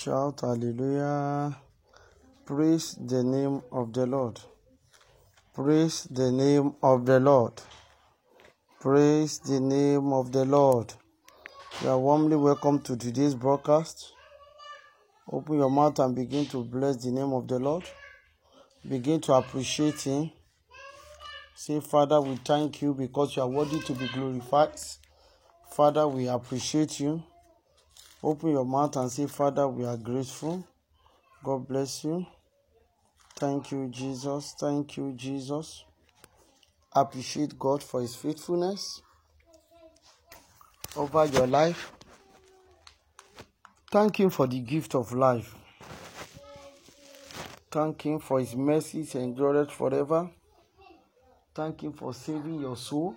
Shout hallelujah. Praise the name of the Lord. Praise the name of the Lord. Praise the name of the Lord. You are warmly welcome to today's broadcast. Open your mouth and begin to bless the name of the Lord. Begin to appreciate Him. Say, Father, we thank you because you are worthy to be glorified. Father, we appreciate you. Open your mouth and say, Father, we are grateful. God bless you. Thank you, Jesus. Thank you, Jesus. Appreciate God for His faithfulness over your life. Thank Him for the gift of life. Thank Him for His mercies endured forever. Thank Him for saving your soul.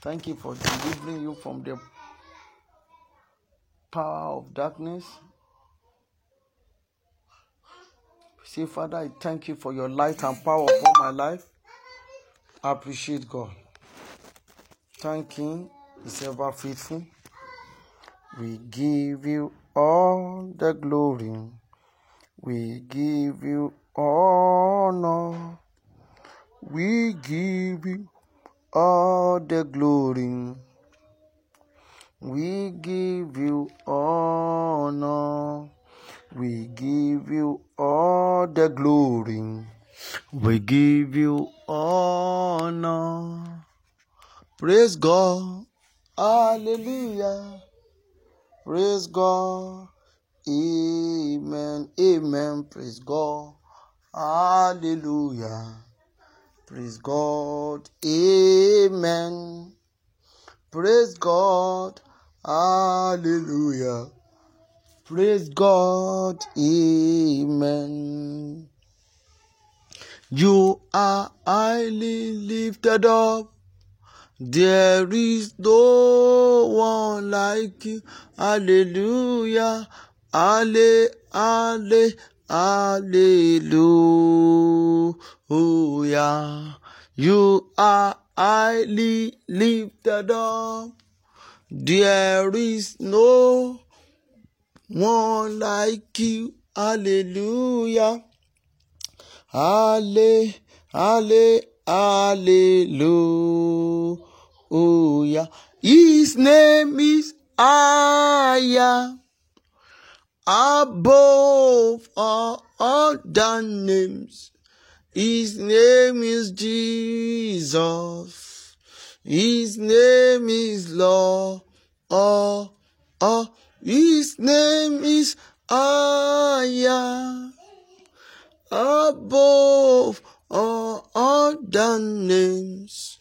Thank Him for delivering you from the power of darkness. Say, Father, I thank you for your light and power upon my life. I appreciate God. Thank Him. He's ever faithful. We give you all the glory. We give you honor. We give you all the glory. We give you honor. We give you all the glory. We give you honor. Praise God. Hallelujah. Praise God. Amen. Amen. Praise God. Hallelujah. Praise God. Amen. Praise God. Hallelujah. Praise God. Amen. You are highly lifted up. There is no one like you. Hallelujah. Halle, halle, hallelujah. You are highly lifted up. There is no one like you. Hallelujah. Halle, halle, hallelujah. His name is higher above all other names. His name is Jesus. His name is Lord. Oh, oh, his name is higher above all other names.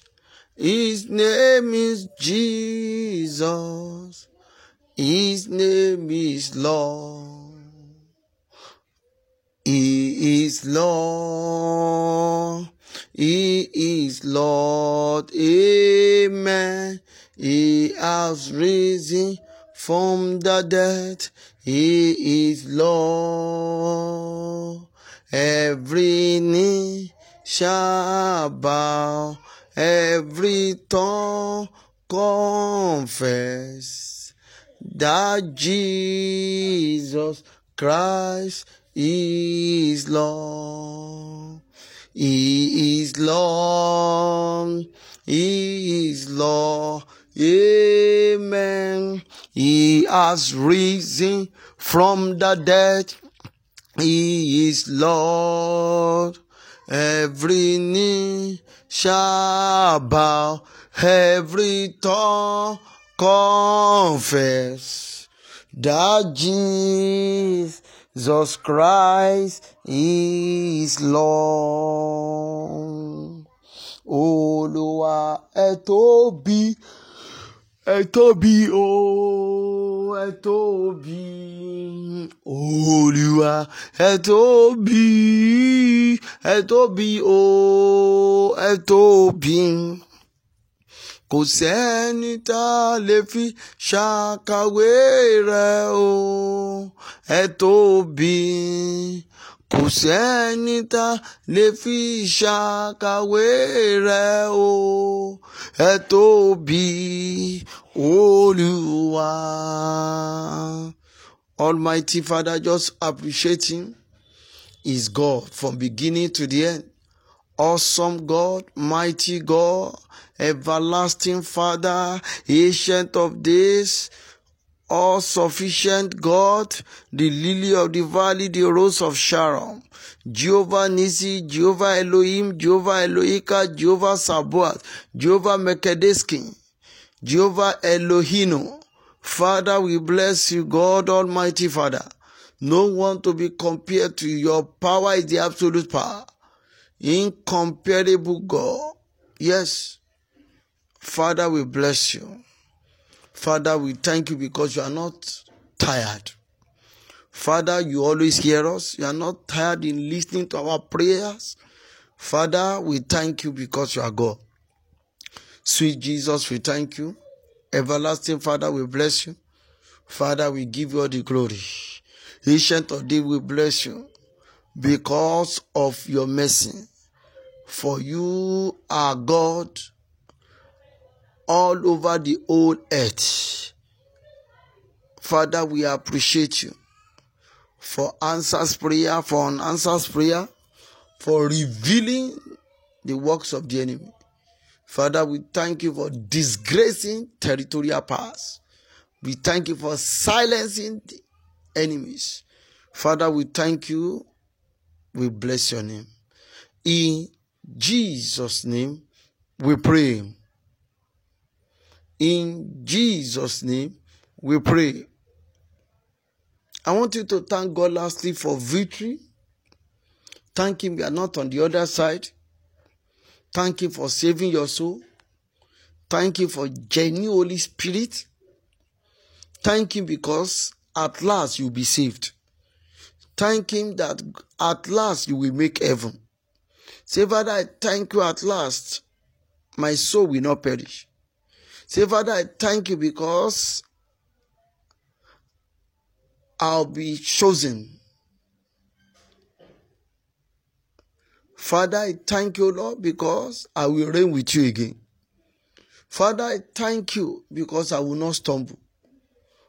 His name is Jesus. His name is Lord. He is Lord. He is Lord. Amen. He has risen from the dead. He is Lord. Every knee shall bow. Every tongue confess that Jesus Christ is Lord. He is Lord. He is Lord. Amen. He has risen from the dead. He is Lord. Every knee shall bow. Every tongue confess that Jesus Christ is Lord. Olúwa ẹ tóbi, ẹ tóbi o, ẹ tóbi. Olúwa ẹ tóbi, ẹ tóbi o, ẹ. Kò sẹ́ni tá a lè fi ṣàkàwé rẹ̀ o, ẹ tóbi. Kò sẹ́ni tá a lè fi ṣàkàwé rẹ̀ o, ẹ tóbi. Olúwa. Almighty Father, just appreciate Him. Is God from beginning to the end. Awesome God, mighty God, everlasting Father, ancient of days, all sufficient God, the lily of the valley, the rose of Sharon, Jehovah Nisi, Jehovah Elohim, Jehovah Elohika, Jehovah Sabaoth, Jehovah Mekedeskin, Jehovah Elohino. Father, we bless you, God Almighty Father. No one to be compared to your power is the absolute power. Incomparable God. Yes. Father, we bless you. Father, we thank you because you are not tired. Father, you always hear us. You are not tired in listening to our prayers. Father, we thank you because you are God. Sweet Jesus, we thank you. Everlasting Father, we bless you. Father, we give you all the glory. Ancient of day, we bless you because of your mercy. For you are God all over the whole earth. Father, we appreciate you for answers prayer, for unanswers prayer, for revealing the works of the enemy. Father, we thank you for disgracing territorial powers. We thank you for silencing the enemies. Father, we thank you. We bless your name. In Jesus' name, we pray. In Jesus' name, we pray. I want you to thank God lastly for victory. Thank Him we are not on the other side. Thank Him for saving your soul. Thank Him for genuine Holy Spirit. Thank Him because at last you'll be saved. Thank Him that at last you will make heaven. Say, Father, I thank you at last. My soul will not perish. Say, Father, I thank you because I'll be chosen. Father, I thank you, Lord, because I will reign with you again. Father, I thank you because I will not stumble.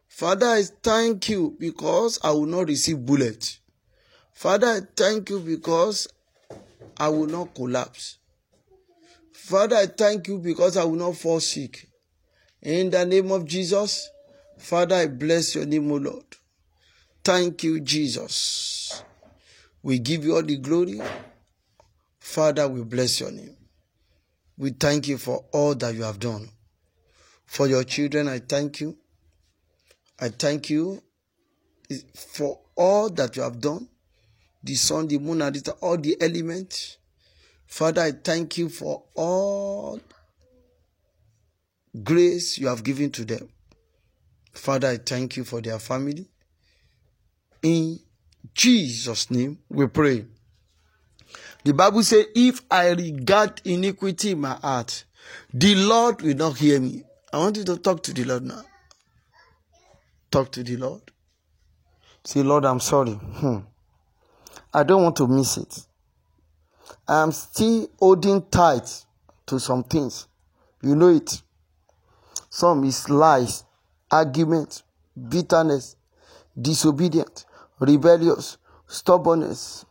Father, I thank you because I will not receive bullets. Father, I thank you because I will not collapse. Father, I thank you because I will not fall sick. In the name of Jesus, Father, I bless your name, O Lord. Thank you, Jesus. We give you all the glory. Father, we bless your name. We thank you for all that you have done. For your children, I thank you. I thank you for all that you have done the sun, the moon, and all the elements. Father, I thank you for all grace you have given to them. Father, I thank you for their family. In Jesus' name, we pray. The Bible says, If I regard iniquity in my heart, the Lord will not hear me. I want you to talk to the Lord now. Talk to the Lord. Say, Lord, I'm sorry. Hmm. I don't want to miss it. I'm still holding tight to some things. You know it. Some is lies, argument, bitterness, disobedient, rebellious, stubbornness,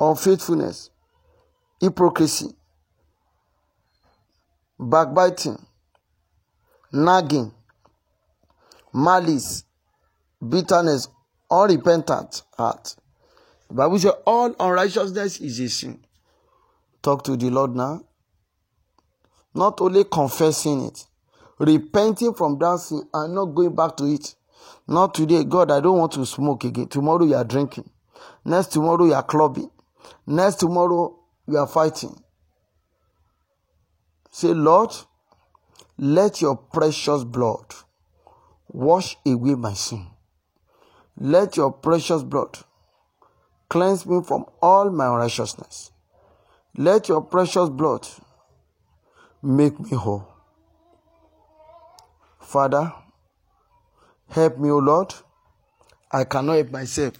unfaithfulness, hypocrisy, backbiting, nagging, malice, bitterness, unrepentant heart the Bible says all unrighteousness is a sin. Talk to the Lord now. Not only confessing it, repenting from that sin and not going back to it. Not today, God, I don't want to smoke again. Tomorrow you are drinking. Next tomorrow you are clubbing. Next tomorrow you are fighting. Say, Lord, let your precious blood wash away my sin. Let your precious blood Cleanse me from all my unrighteousness. Let your precious blood make me whole. Father, help me, O Lord. I cannot help myself.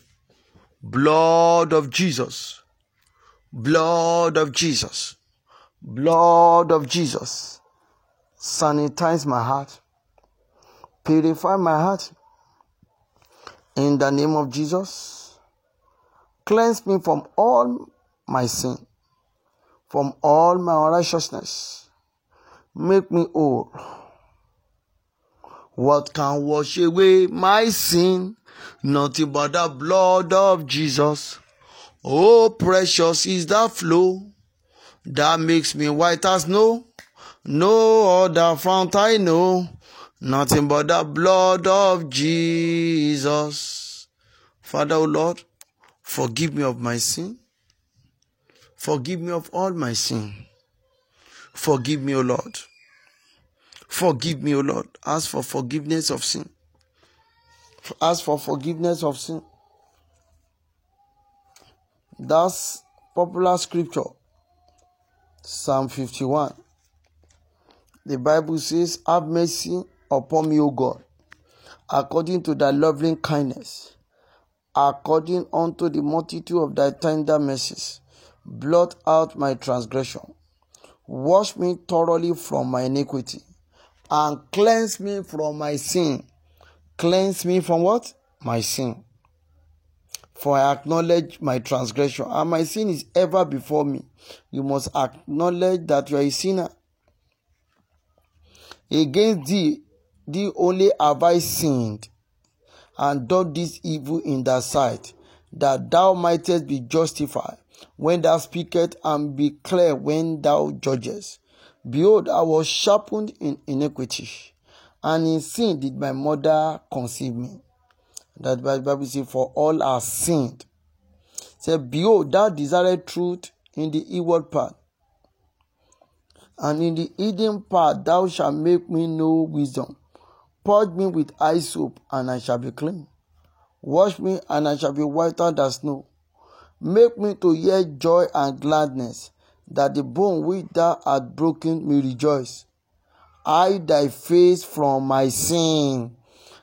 Blood of Jesus. Blood of Jesus. Blood of Jesus. Sanitize my heart. Purify my heart. In the name of Jesus, cleanse me from all my sin, from all my unrighteousness. Make me whole. What can wash away my sin? Nothing but the blood of Jesus. Oh, precious is the flow that makes me white as snow. No other fount I know, nothing but the blood of Jesus. Father, O oh Lord, forgive me of my sin. Forgive me of all my sin. Forgive me, O Lord. Forgive me, O Lord. Ask for forgiveness of sin. Ask for forgiveness of sin. That's popular scripture. Psalm 51. The Bible says, Have mercy upon me, O God, according to thy loving kindness, according unto the multitude of thy tender mercies. Blot out my transgression. Wash me thoroughly from my iniquity and cleanse me from my sin. Cleanse me from what? My sin. For I acknowledge my transgression, and my sin is ever before me. You must acknowledge that you are a sinner. Against thee, thee only have I sinned, and done this evil in thy sight, that thou mightest be justified when thou speakest, and be clear when thou judgest. Behold, I was sharpened in iniquity, and in sin did my mother conceive me. That Bible says, For all are sinned. Say, Behold, thou desired truth in the evil part, and in the hidden part thou shalt make me know wisdom. Purge me with eye soap, and I shall be clean. Wash me, and I shall be whiter than snow. Make me to hear joy and gladness, that the bone which thou hast broken may rejoice. Hide thy face from my sin,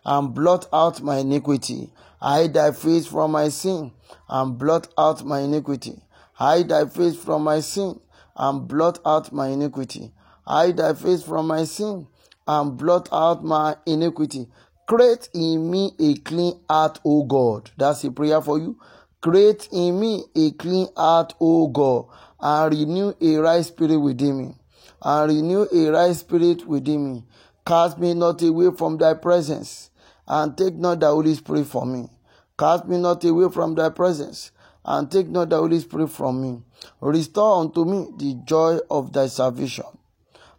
and blot out my iniquity. Hide thy face from my sin, and blot out my iniquity. Hide thy face from my sin, and blot out my iniquity. Hide thy face from my sin, and blot out my iniquity. Create in me a clean heart, O God. That's a prayer for you. Create in me a clean heart, O God, and renew a right spirit within me. And renew a right spirit within me. Cast me not away from thy presence, and take not the Holy Spirit from me. Cast me not away from thy presence, and take not the Holy Spirit from me. Restore unto me the joy of thy salvation,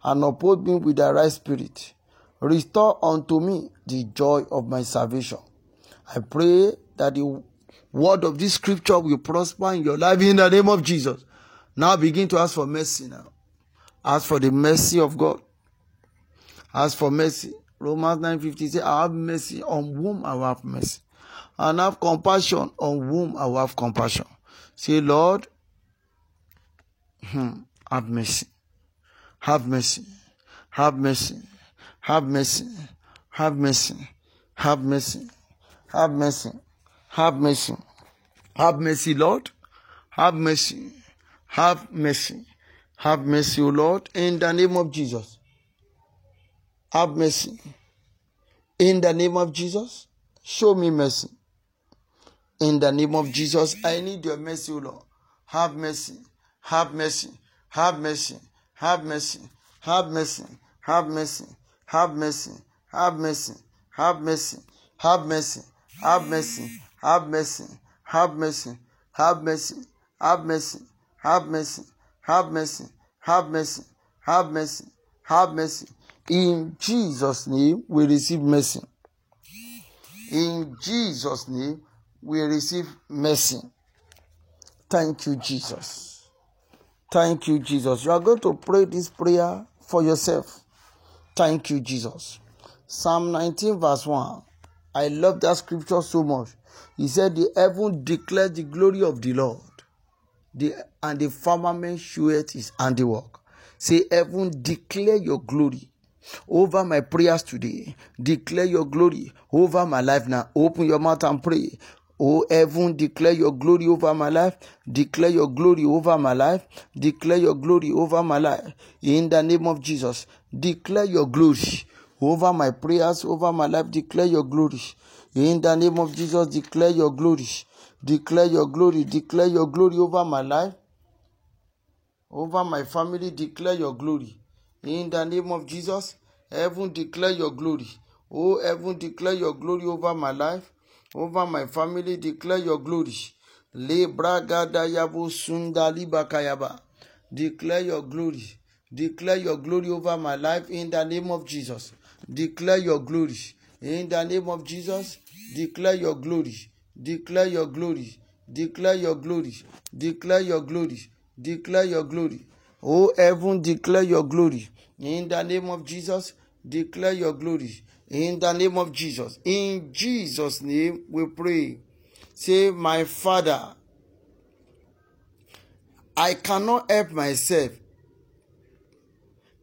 and uphold me with thy right spirit. Restore unto me the joy of my salvation. I pray that the word of this scripture will prosper in your life in the name of Jesus. Now begin to ask for mercy now. Ask for the mercy of God. Ask for mercy. Romans 9:50 says, I have mercy on whom I have mercy. And have compassion on whom I have compassion. Say, Lord, hmm, have mercy. Have mercy. Have mercy. Have mercy. Have mercy. Have mercy. Have mercy. Have mercy. Have mercy, Lord. Have mercy. Have mercy. Have mercy, O Lord, in the name of Jesus. Have mercy. In the name of Jesus, show me mercy. In the name of Jesus, I need your mercy, O Lord. Have mercy. Have mercy. Have mercy. Have mercy. Have mercy. Have mercy. Have mercy. Have mercy. Have mercy. Have mercy. Have mercy have mercy, have mercy, have mercy, have mercy, have mercy, have mercy, have mercy, have mercy, have mercy. In Jesus' name, we receive mercy. In Jesus' name, we receive mercy. Thank you, Jesus. Thank you, Jesus. You are going to pray this prayer for yourself. Thank you, Jesus. Psalm 19, verse 1. I love that scripture so much. He said, The heaven declares the glory of the Lord, the, and the firmament sheweth his handiwork. Say, Heaven, declare your glory over my prayers today. Declare your glory over my life now. Open your mouth and pray. Oh, heaven, declare your glory over my life. Declare your glory over my life. Declare your glory over my life. In the name of Jesus, declare your glory over my prayers, over my life. Declare your glory. In the name of Jesus, declare your glory. Declare your glory. Declare your glory over my life, over my family. Declare your glory. In the name of Jesus, heaven declare your glory. Oh, heaven declare your glory over my life, over my family. Declare your glory. Le bragada yabo sundali bakayaba. Declare your glory. Declare your glory over my life in the name of Jesus. Declare your glory. In the name of Jesus, declare your glory. Declare your glory. Declare your glory. Declare your glory. Declare your glory. Oh, heaven, declare your glory. In the name of Jesus, declare your glory. In the name of Jesus. In Jesus' name, we pray. Say, My Father, I cannot help myself.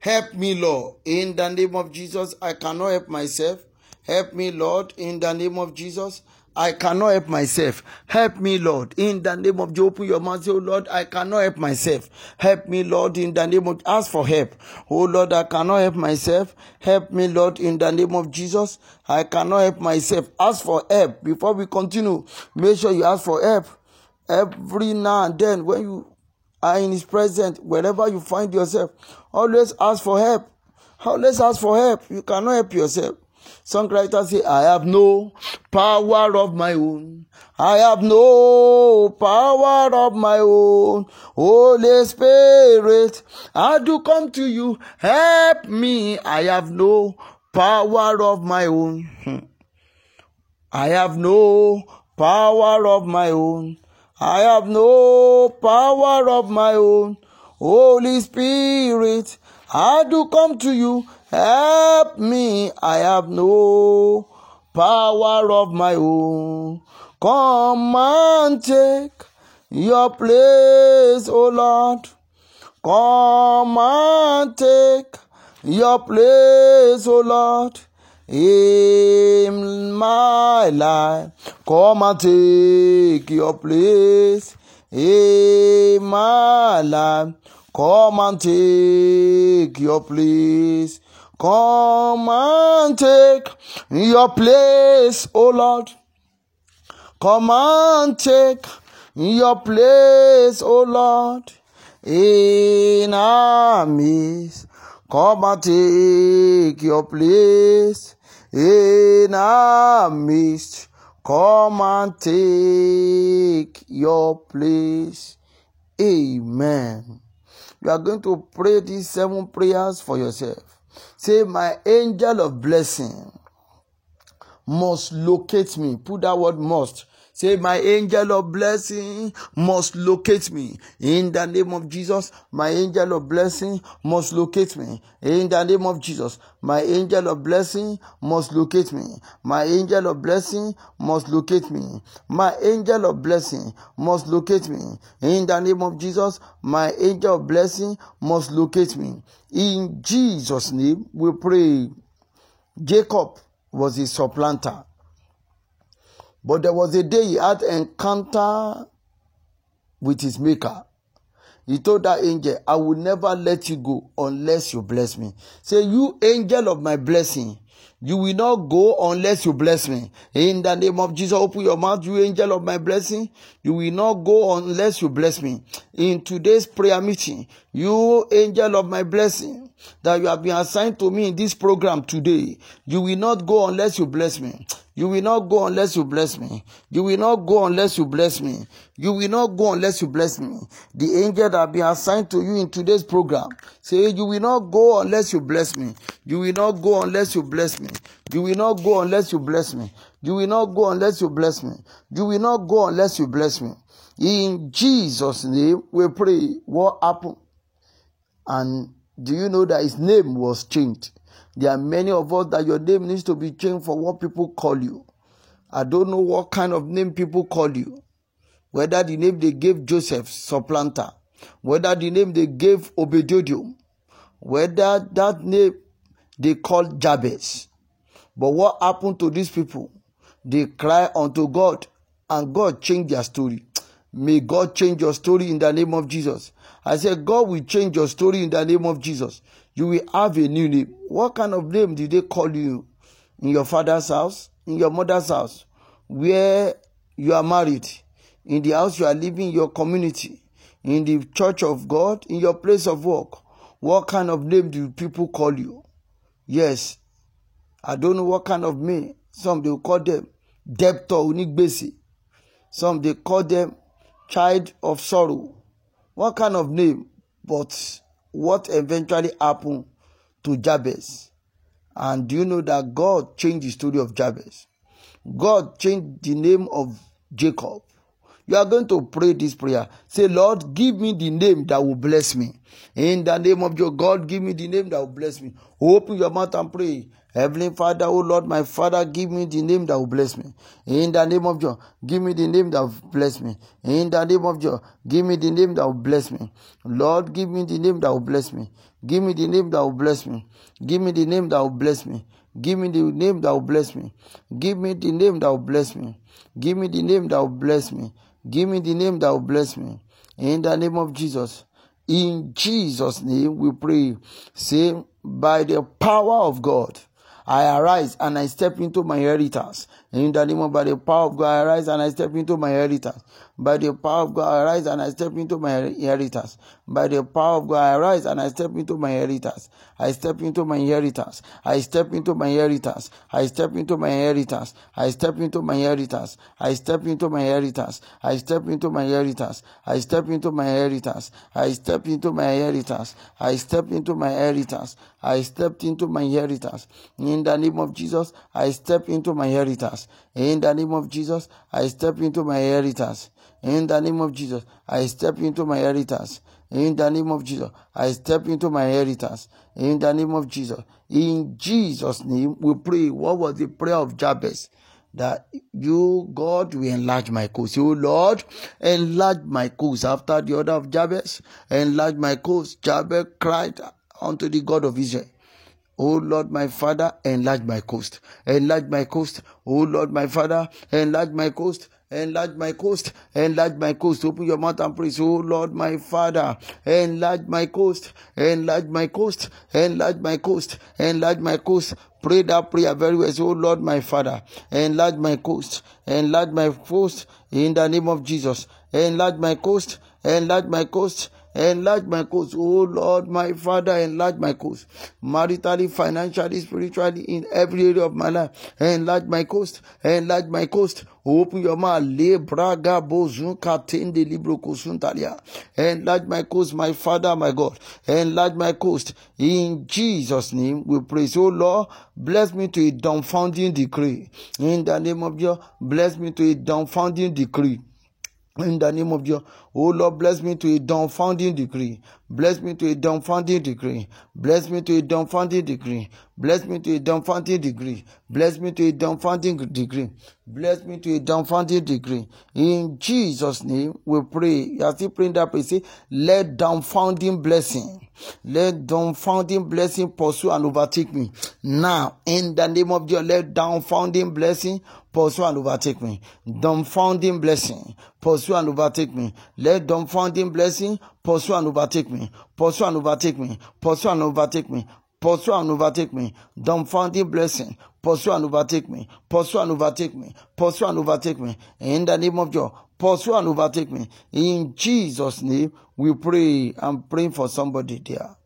Help me, Lord. In the name of Jesus, I cannot help myself. Help me, Lord. In the name of Jesus, I cannot help myself. Help me, Lord. In the name of Jesus, open your mouth. Say, oh Lord, I cannot help myself. Help me, Lord. In the name of ask for help. Oh Lord, I cannot help myself. Help me, Lord. In the name of Jesus, I cannot help myself. Ask for help. Before we continue, make sure you ask for help. Every now and then, when you are in His presence, wherever you find yourself, always ask for help. Always ask for help. You cannot help yourself. Songwriters say, I have no power of my own. I have no power of my own. Holy Spirit, I do come to you. Help me. I have no power of my own. I have no power of my own. I have no power of my own. Holy Spirit, I do come to you. Help me, I have no power of my own. Come and take your place, O Lord. Come and take your place, O Lord, in my life. Come and take your place in my life. Come and take your place Come and take your place, O Lord. Come and take your place, O Lord, in our midst. Come and take your place in our midst. Come and take your place. Amen. You are going to pray these seven prayers for yourself. Say, My angel of blessing must locate me. Put that word must. Say, My angel of blessing must locate me. In the name of Jesus, my angel of blessing must locate me. In the name of Jesus, my angel of blessing must locate me. My angel of blessing must locate me. My angel of blessing must locate me. In the name of Jesus, my angel of blessing must locate me. In Jesus' name, we pray. Jacob was a supplanter. But there was a day he had encounter with his maker. He told that angel, I will never let you go unless you bless me. Say, you angel of my blessing, you will not go unless you bless me. In the name of Jesus, open your mouth, you angel of my blessing. You will not go unless you bless me. In today's prayer meeting, you angel of my blessing, that you have been assigned to me in this program today, you will not go unless you bless me. You will not go unless you bless me. You will not go unless you bless me. You will not go unless you bless me. The angel that been assigned to you in today's program say, You will not go unless you bless me. You will not go unless you bless me. You will not go unless you bless me. You will not go unless you bless me. You will not go unless you bless me. In Jesus' name, we pray. What happened? And do you know that his name was changed? There are many of us that your name needs to be changed for what people call you. I don't know what kind of name people call you. Whether the name they gave Joseph, supplanter, whether the name they gave Obed-Edom, whether that name they called Jabez. But what happened to these people? They cry unto God and God changed their story. May God change your story in the name of Jesus. I said, God will change your story in the name of Jesus. You will have a new name. What kind of name did they call you in your father's house, in your mother's house, where you are married, in the house you are living, your community, in the church of God, in your place of work? What kind of name do people call you? Yes, I don't know what kind of name. Some they call them debtor unigbesi. Some they call them child of sorrow. What kind of name? But what eventually happened to Jabez? And do you know that God changed the story of Jabez? God changed the name of Jacob. You are going to pray this prayer. Say, Lord, give me the name that will bless me. In the name of your God, give me the name that will bless me. Open your mouth and pray. Heavenly Father, oh Lord, my Father, give me the name that will bless me. In the name of God, give me the name that will bless me. In the name of God, give me the name that will bless me. Lord, give me the name that will bless me. Give me the name that will bless me. Give me the name that will bless me. Give me the name that will bless me. Give me the name that will bless me. Give me the name that will bless me. Give me the name that will bless me. In the name of Jesus. In Jesus' name we pray. Say, by the power of God. I arise and I step into my inheritance. In the name of by the power of God, I arise and I step into my inheritance. By the power of God, I arise and I step into my inheritance. By the power of God, I arise and I step into my inheritance. I step into my inheritance. I step into my inheritance. I step into my inheritance. I step into my inheritance. I step into my inheritance. I step into my inheritance. I step into my inheritance. I step into my inheritance. I step into my inheritance. I stepped into my inheritance. In the name of Jesus, I step into my inheritance. In the name of Jesus, I step into my inheritance. In the name of Jesus, I step into my inheritance. In the name of Jesus, I step into my inheritance. In the name of Jesus. In Jesus' name, we pray. What was the prayer of Jabez? That you, God, will enlarge my coast. You, Lord, enlarge my coast. After the order of Jabez, enlarge my coast. Jabez cried unto the God of Israel. O Lord, my Father, enlarge my coast. Enlarge my coast. O Lord, my Father, enlarge my coast enlarge my coast, enlarge my coast. Open your mouth and praise, oh Lord, my Father, enlarge my coast, enlarge my coast, enlarge my coast, enlarge my coast. Pray that prayer very well. Oh Lord, my Father, enlarge my coast, enlarge my coast in the name of Jesus. Enlarge my coast, enlarge my coast Enlarge my coast. Oh Lord, my Father, enlarge my coast. Maritally, financially, spiritually, in every area of my life. Enlarge my coast. Enlarge my coast. Open your mouth. Le braga bozun libro. Enlarge my coast, my Father, my God. Enlarge my coast. In Jesus' name we praise. Oh Lord, bless me to a dumbfounding decree. In the name of your, bless me to a dumbfounding decree. In the name of Jesus, oh Lord, bless me to a dumbfounding degree. Bless me to a dumbfounding degree. Bless me to a dumbfounding degree. Bless me to a dumbfounding degree. Bless me to a dumbfounding degree. Bless me to a dumbfounding degree. In Jesus' name, we pray. You are still praying that prayer. Say, let dumbfounding blessing, let dumbfounding blessing pursue and overtake me. Now, in the name of Jesus, let dumbfounding blessing pursue and overtake me. Dumbfounding blessing, pursue and overtake me. Let dumbfounding blessing pursue and overtake me. Pursue and overtake me. Pursue and overtake me. Pursue and overtake me. Dumbfounding blessing. Pursue and overtake me. Pursue and overtake me. Pursue and overtake me. In the name of God. Pursue and overtake me. In Jesus' name, we pray. I'm praying for somebody there.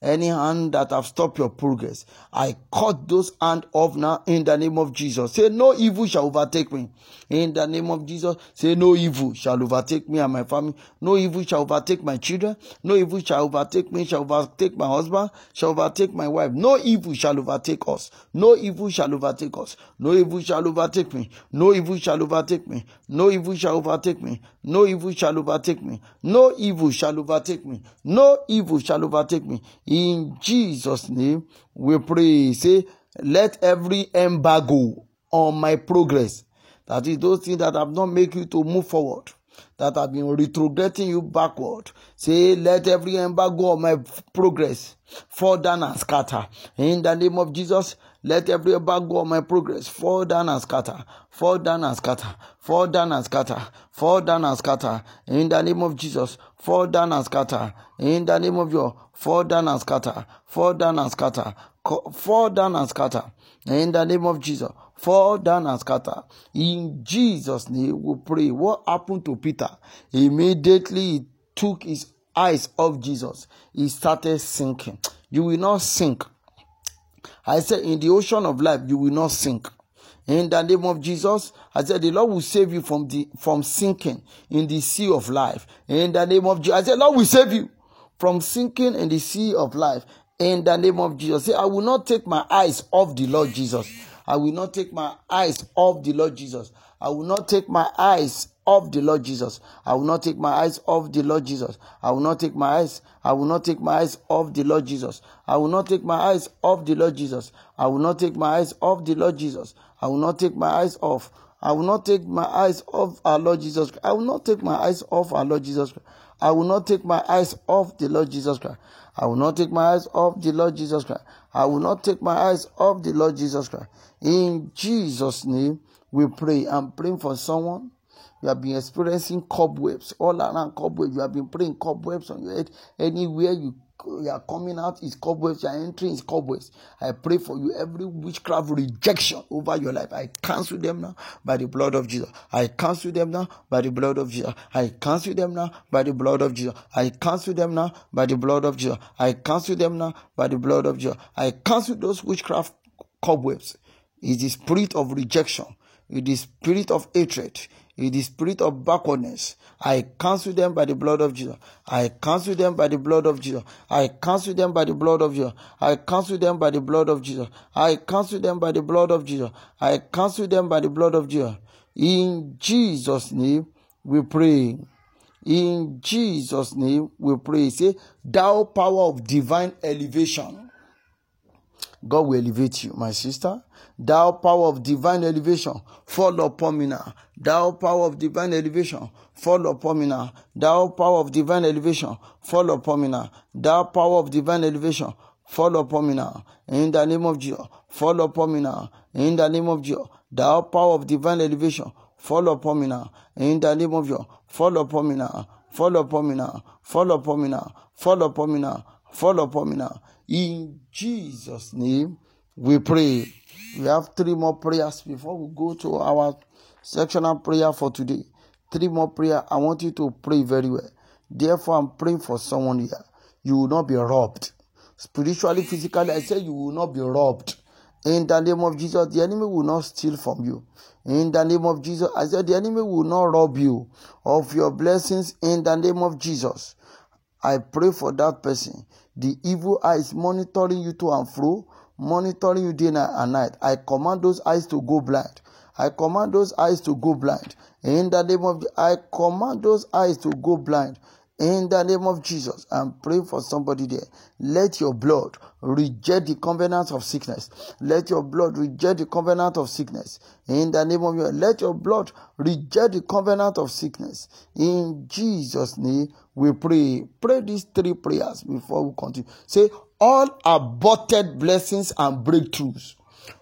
Any hand that have stopped your progress, I cut those hand off now in the name of Jesus. Say, no evil shall overtake me. In the name of Jesus, say, no evil shall overtake me and my family. No evil shall overtake my children. No evil shall overtake me, shall overtake my husband, shall overtake my wife. No evil shall overtake us. No evil shall overtake us. No evil shall overtake me. No evil shall overtake me. No evil shall overtake me. No evil shall overtake me. No evil shall overtake me. No evil shall overtake me. In Jesus' name, we pray. Say, let every embargo on my progress, that is those things that have not made you to move forward, that have been retrograding you backward. Say, let every embargo of my progress fall down and scatter. In the name of Jesus, let every of my progress fall down and scatter. Fall down and scatter. Fall down and scatter. Fall down and scatter. In the name of Jesus, fall down and scatter. In the name of your fall down and scatter. Fall down and scatter. Fall down and scatter. In the name of Jesus, fall down and scatter. In Jesus' name, we pray. What happened to Peter? Immediately he took his eyes off Jesus. He started sinking. You will not sink. I said, in the ocean of life, you will not sink. In the name of Jesus, I said, the Lord will save you from the from sinking in the sea of life. In the name of Jesus, I said, Lord will save you from sinking in the sea of life. In the name of Jesus, say, I will not take my eyes off the Lord Jesus. I will not take my eyes off the Lord Jesus. I will not take my eyes off the Lord Jesus. I will not take my eyes off the Lord Jesus. I will not take my eyes. I will not take my eyes off the Lord Jesus. I will not take my eyes off the Lord Jesus. I will not take my eyes off the Lord Jesus. I will not take my eyes off. I will not take my eyes off our Lord Jesus. I will not take my eyes off our Lord Jesus. I will not take my eyes off the Lord Jesus Christ. I will not take my eyes off the Lord Jesus Christ. I will not take my eyes off the Lord Jesus Christ. In Jesus' name, we pray. I'm praying for someone. You have been experiencing cobwebs all around cobwebs. You have been praying cobwebs on your head. Anywhere you you are coming out is cobwebs, you are entering is cobwebs. I pray for you every witchcraft rejection over your life. I cancel them now by the blood of Jesus. I cancel them now by the blood of Jesus. I cancel them now by the blood of Jesus. I cancel them now by the blood of Jesus. I cancel them now by the blood of Jesus. I cancel those witchcraft cobwebs. It is the spirit of rejection. It is the spirit of hatred in the spirit of backwardness. I cancel them by the blood of Jesus. I cancel them by the blood of Jesus. I cancel them by the blood of Jesus. I cancel them by the blood of Jesus. I cancel them by the blood of Jesus. I cancel them by the blood of Jesus. In Jesus' name we pray. In Jesus' name we pray. Say, thou power of divine elevation. God will elevate you, my sister. Thou power of divine elevation, fall upon me now. Thou power of divine elevation, fall upon me now. Thou power of divine elevation, fall upon me now. Thou power of divine elevation, fall upon me now. In the name of Jesus, fall upon me now. In the name of Jesus, thou power of divine elevation, fall upon me now. In the name of Jesus, fall upon me now. Fall upon me now. Fall upon me now. Fall upon me now. Fall upon me now. In Jesus' name, we pray. We have three more prayers before we go to our sectional prayer for today. Three more prayer. I want you to pray very well. Therefore, I'm praying for someone here. You will not be robbed. Spiritually, physically, I say you will not be robbed. In the name of Jesus, the enemy will not steal from you. In the name of Jesus, I said the enemy will not rob you of your blessings in the name of Jesus. I pray for that person. The evil eyes monitoring you to and fro monitoring you day and night. I command those eyes to go blind. I command those eyes to go blind. In the name of I command those eyes to go blind. In the name of Jesus, I'm praying for somebody there. Let your blood reject the covenant of sickness. Let your blood reject the covenant of sickness. In the name of your, let your blood reject the covenant of sickness. In Jesus' name, we pray. Pray these three prayers before we continue. Say, all aborted blessings and breakthroughs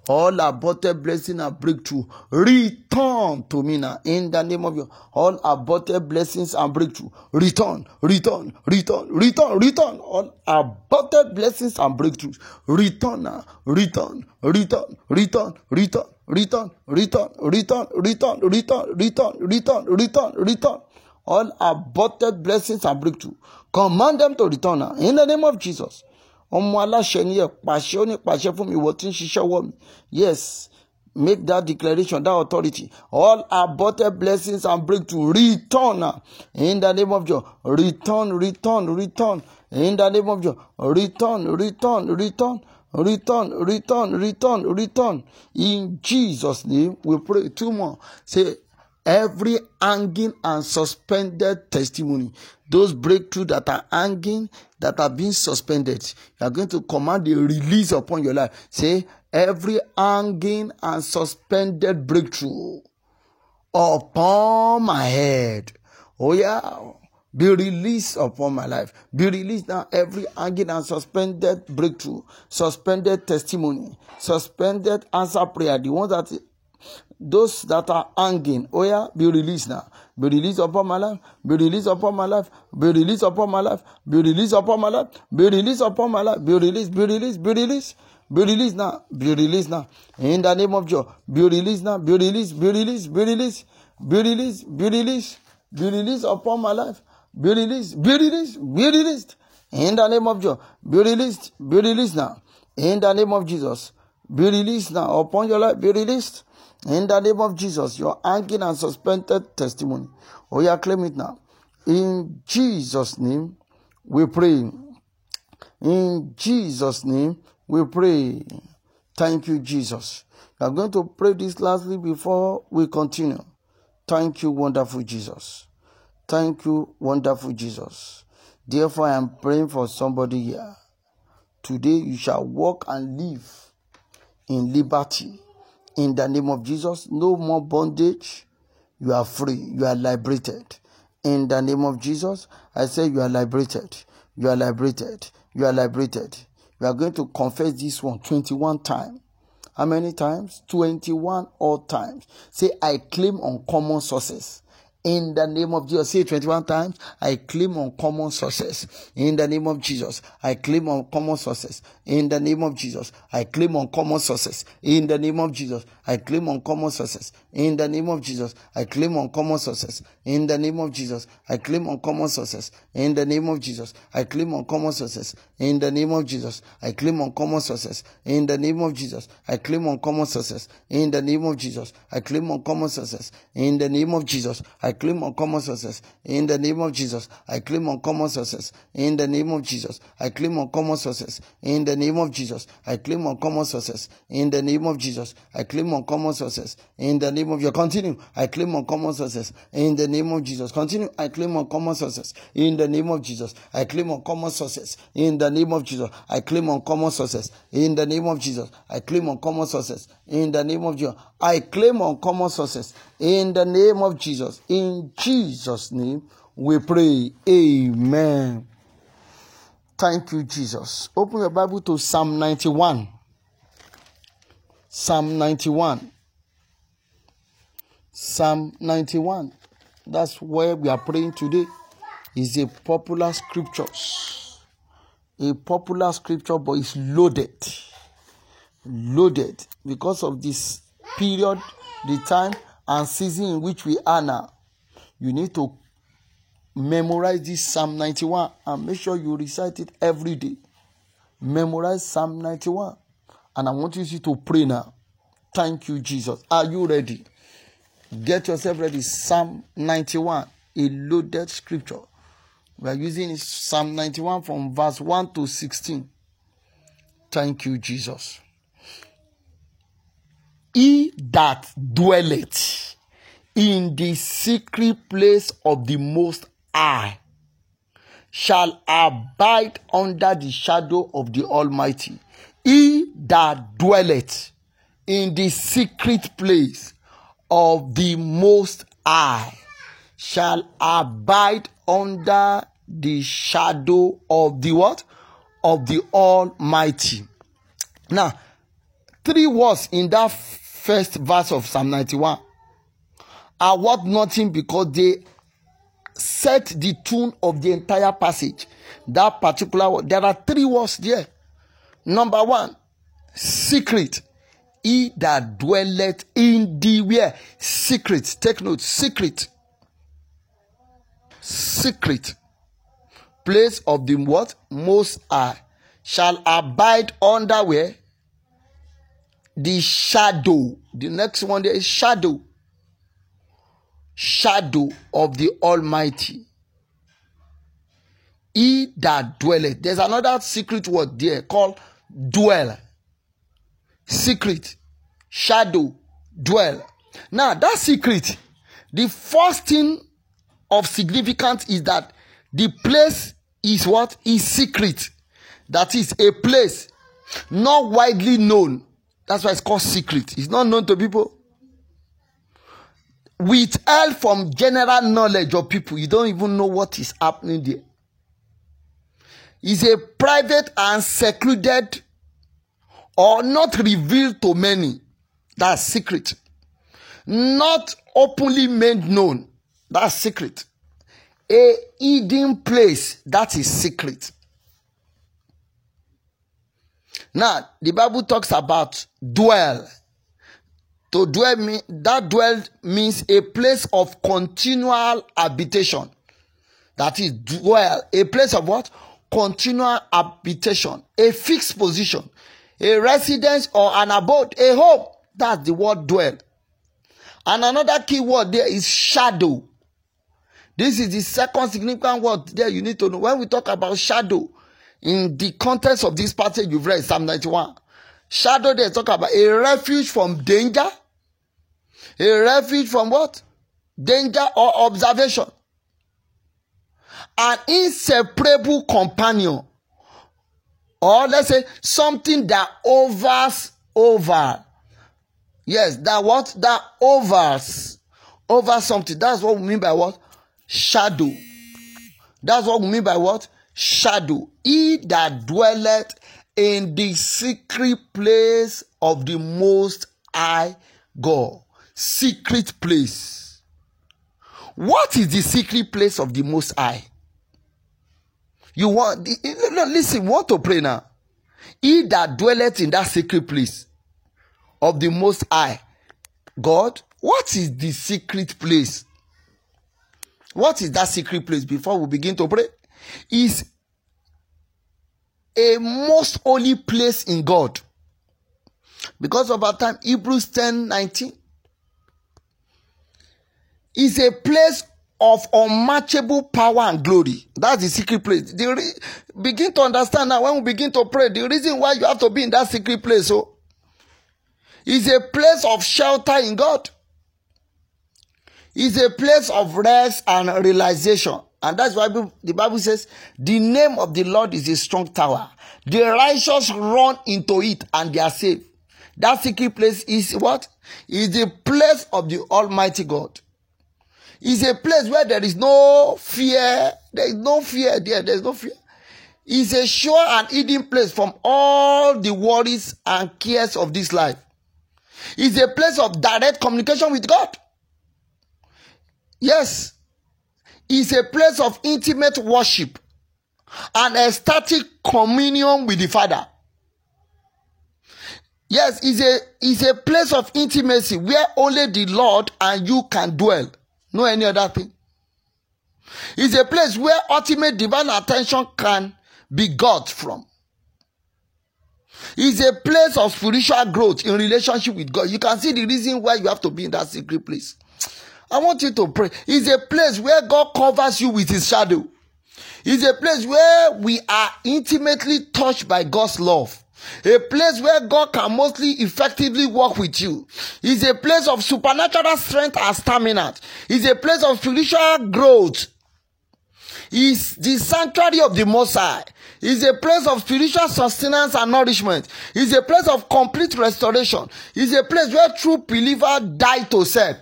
all aborted blessing and breakthrough return to me now in the name of you all aborted blessings and breakthrough return return return return return all aborted blessings and breakthroughs return now return return return return return return return return return return return return return all aborted blessings and breakthrough command them to return now in the name of jesus ọmọ aláṣẹ ni ẹ pàṣẹ ó ní pàṣẹ fún mi ìwọ tí ń ṣiṣẹ́ wọ mi. Yes make that declaration that authority all aborted blessings and breakthrough return. In the name of Jesus return return return. In the name of Jesus return return return return return return return. In Jesus name we pray. Two more. Say every hanging and suspended testimony those breakthrough that are hanging that are being suspended you are going to command a release upon your life say every hanging and suspended breakthrough upon my head Oh, yeah. Be released upon my life. Be released now. Every hanging and suspended breakthrough, suspended testimony, suspended answer prayer. The ones that those that are hanging, oh yeah, be released now. Be released upon my life. Be released upon my life. Be released upon my life. Be released upon my life. Be released upon my life. Be released. Be released. Be released. Be released now. Be released now. In the name of God. Be released now. Be released. Be released. Be released. Be released. Be released. Be released upon my life. Be released. Be released. Be released. In the name of God. Be released. Be released now. In the name of Jesus. Be released now upon your life. Be released. In the name of Jesus. Your hanging and suspended testimony. Oh, yeah, claim it now. In Jesus' name, we pray. In Jesus' name, we pray. Thank you, Jesus. We are going to pray this lastly before we continue. Thank you, wonderful Jesus. Thank you, wonderful Jesus. Therefore, I am praying for somebody here. Today, you shall walk and live in liberty. In the name of Jesus, no more bondage. You are free. You are liberated. In the name of Jesus, I say you are liberated. You are liberated. You are liberated. You are going to confess this one 21 times. How many times? 21 all times. Say, I claim uncommon sources in the name of Jesus. Say 21 times. I claim uncommon success. In the name of Jesus. I claim uncommon success. In the name of Jesus. I claim uncommon success. In the name of Jesus. I claim uncommon success. In the name of Jesus. I claim uncommon success. In the name of Jesus. I claim uncommon success. In the name of Jesus. I claim uncommon success. In the name of Jesus. I claim uncommon success. In the name of Jesus. I claim uncommon success. In the name of Jesus. I claim uncommon success. In the name of Jesus. I claim uncommon success. In the name of Jesus, I claim uncommon success. In the name of Jesus, I claim uncommon success. In the name of Jesus, I claim uncommon success. In the name of Jesus, I claim uncommon success. In the name of your continue, I claim uncommon success. In the name of Jesus, continue, I claim uncommon success. In the name of Jesus, I claim uncommon success. In the name of Jesus, I claim uncommon success. In the name of Jesus, I claim uncommon success. In the name of Jesus, I claim uncommon success. In the name of Jesus, in Jesus' name, we pray. Amen. Thank you, Jesus. Open your Bible to Psalm 91. Psalm 91. Psalm 91. That's where we are praying today. Is a popular scripture. A popular scripture, but it's loaded. Loaded because of this period, the time and season in which we are now. You need to memorize this Psalm 91 and make sure you recite it every day. Memorize Psalm 91. And I want you to pray now. Thank you, Jesus. Are you ready? Get yourself ready. Psalm 91, a loaded scripture. We are using Psalm 91 from verse 1 to 16. Thank you, Jesus. He that dwelleth in the secret place of the Most High shall abide under the shadow of the Almighty. He that dwelleth in the secret place of the Most High shall abide under the shadow of the what? Of the Almighty. Now, three words in that first verse of Psalm 91 are worth nothing because they set the tune of the entire passage. That particular word, there are three words there. Number one, secret. He that dwelleth in the where? Secret. Take note, secret. Secret. Place of the what? Most high. Shall abide under where? the shadow. The next one there is shadow. Shadow of the Almighty. He that dwelleth. There's another secret word there called dwell. Secret. Shadow. Dwell. Now, that secret, the first thing of significance is that the place is what? Is secret. That is a place not widely known that's why it's called secret. It's not known to people. withheld from general knowledge of people. You don't even know what is happening there. It's a private and secluded or not revealed to many. That's secret. Not openly made known. That's secret. A hidden place. That is secret. Now, the Bible talks about dwell. To dwell, that dwell means a place of continual habitation. That is dwell. A place of what? Continual habitation. A fixed position. A residence or an abode. A home. That's the word dwell. And another key word there is shadow. This is the second significant word there you need to know. When we talk about shadow, in the context of this passage you've read, Psalm 91, shadow there talk about a refuge from danger, a refuge from what? Danger or observation. An inseparable companion. Or let's say something that overs over. Yes, that what? That overs. Over something. That's what we mean by what? Shadow. That's what we mean by what? Shadow. He that dwelleth in the secret place of the Most High God secret place. What is the secret place of the Most High? You want, eh, listen, you want to pray now. He that dwelleth in that secret place of the Most High, God, what is the secret place? What is that secret place before we begin to pray? Is a most holy place in God. Because of our time, Hebrews 10 19 is a place of unmatchable power and glory. That's the secret place. The re- begin to understand now when we begin to pray, the reason why you have to be in that secret place so oh, is a place of shelter in God. Is a place of rest and realization. And that's why the Bible says, the name of the Lord is a strong tower. The righteous run into it and they are safe. That secret place is what? Is the place of the Almighty God is a place where there is no fear. There is no fear there. There is no fear. It's a sure and hidden place from all the worries and cares of this life. It's a place of direct communication with God. Yes. It's a place of intimate worship and ecstatic communion with the Father. Yes, it's a, it's a place of intimacy where only the Lord and you can dwell no any other thing. It's a place where ultimate divine attention can be got from. It's a place of spiritual growth in relationship with God. You can see the reason why you have to be in that secret place. I want you to pray. It's a place where God covers you with his shadow. It's a place where we are intimately touched by God's love. A place where God can mostly effectively work with you. Is a place of supernatural strength and stamina. Is a place of spiritual growth. Is the sanctuary of the Most High. Is a place of spiritual sustenance and nourishment. Is a place of complete restoration. Is a place where true believer die to self.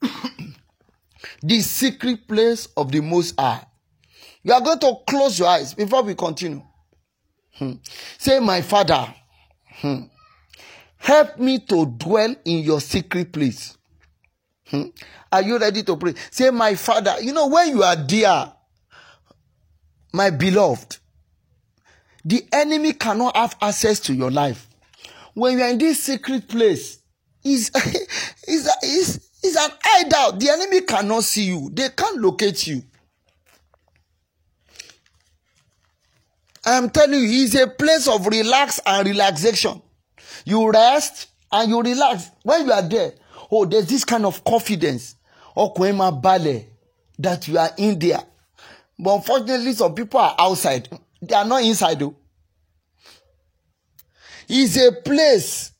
the secret place of the Most High. You are going to close your eyes before we continue. Hmm. Say, My Father, hmm. help me to dwell in your secret place. Hmm. Are you ready to pray? Say, My Father, you know, when you are dear, my beloved, the enemy cannot have access to your life. When you are in this secret place, is is is is an hideout. The enemy cannot see you. They can't locate you. I am telling you, it's a place of relax and relaxation. You rest and you relax. When you are there, oh, there's this kind of confidence. Okwema Bale, that you are in there. But unfortunately, some people are outside. They are not inside though. It's a place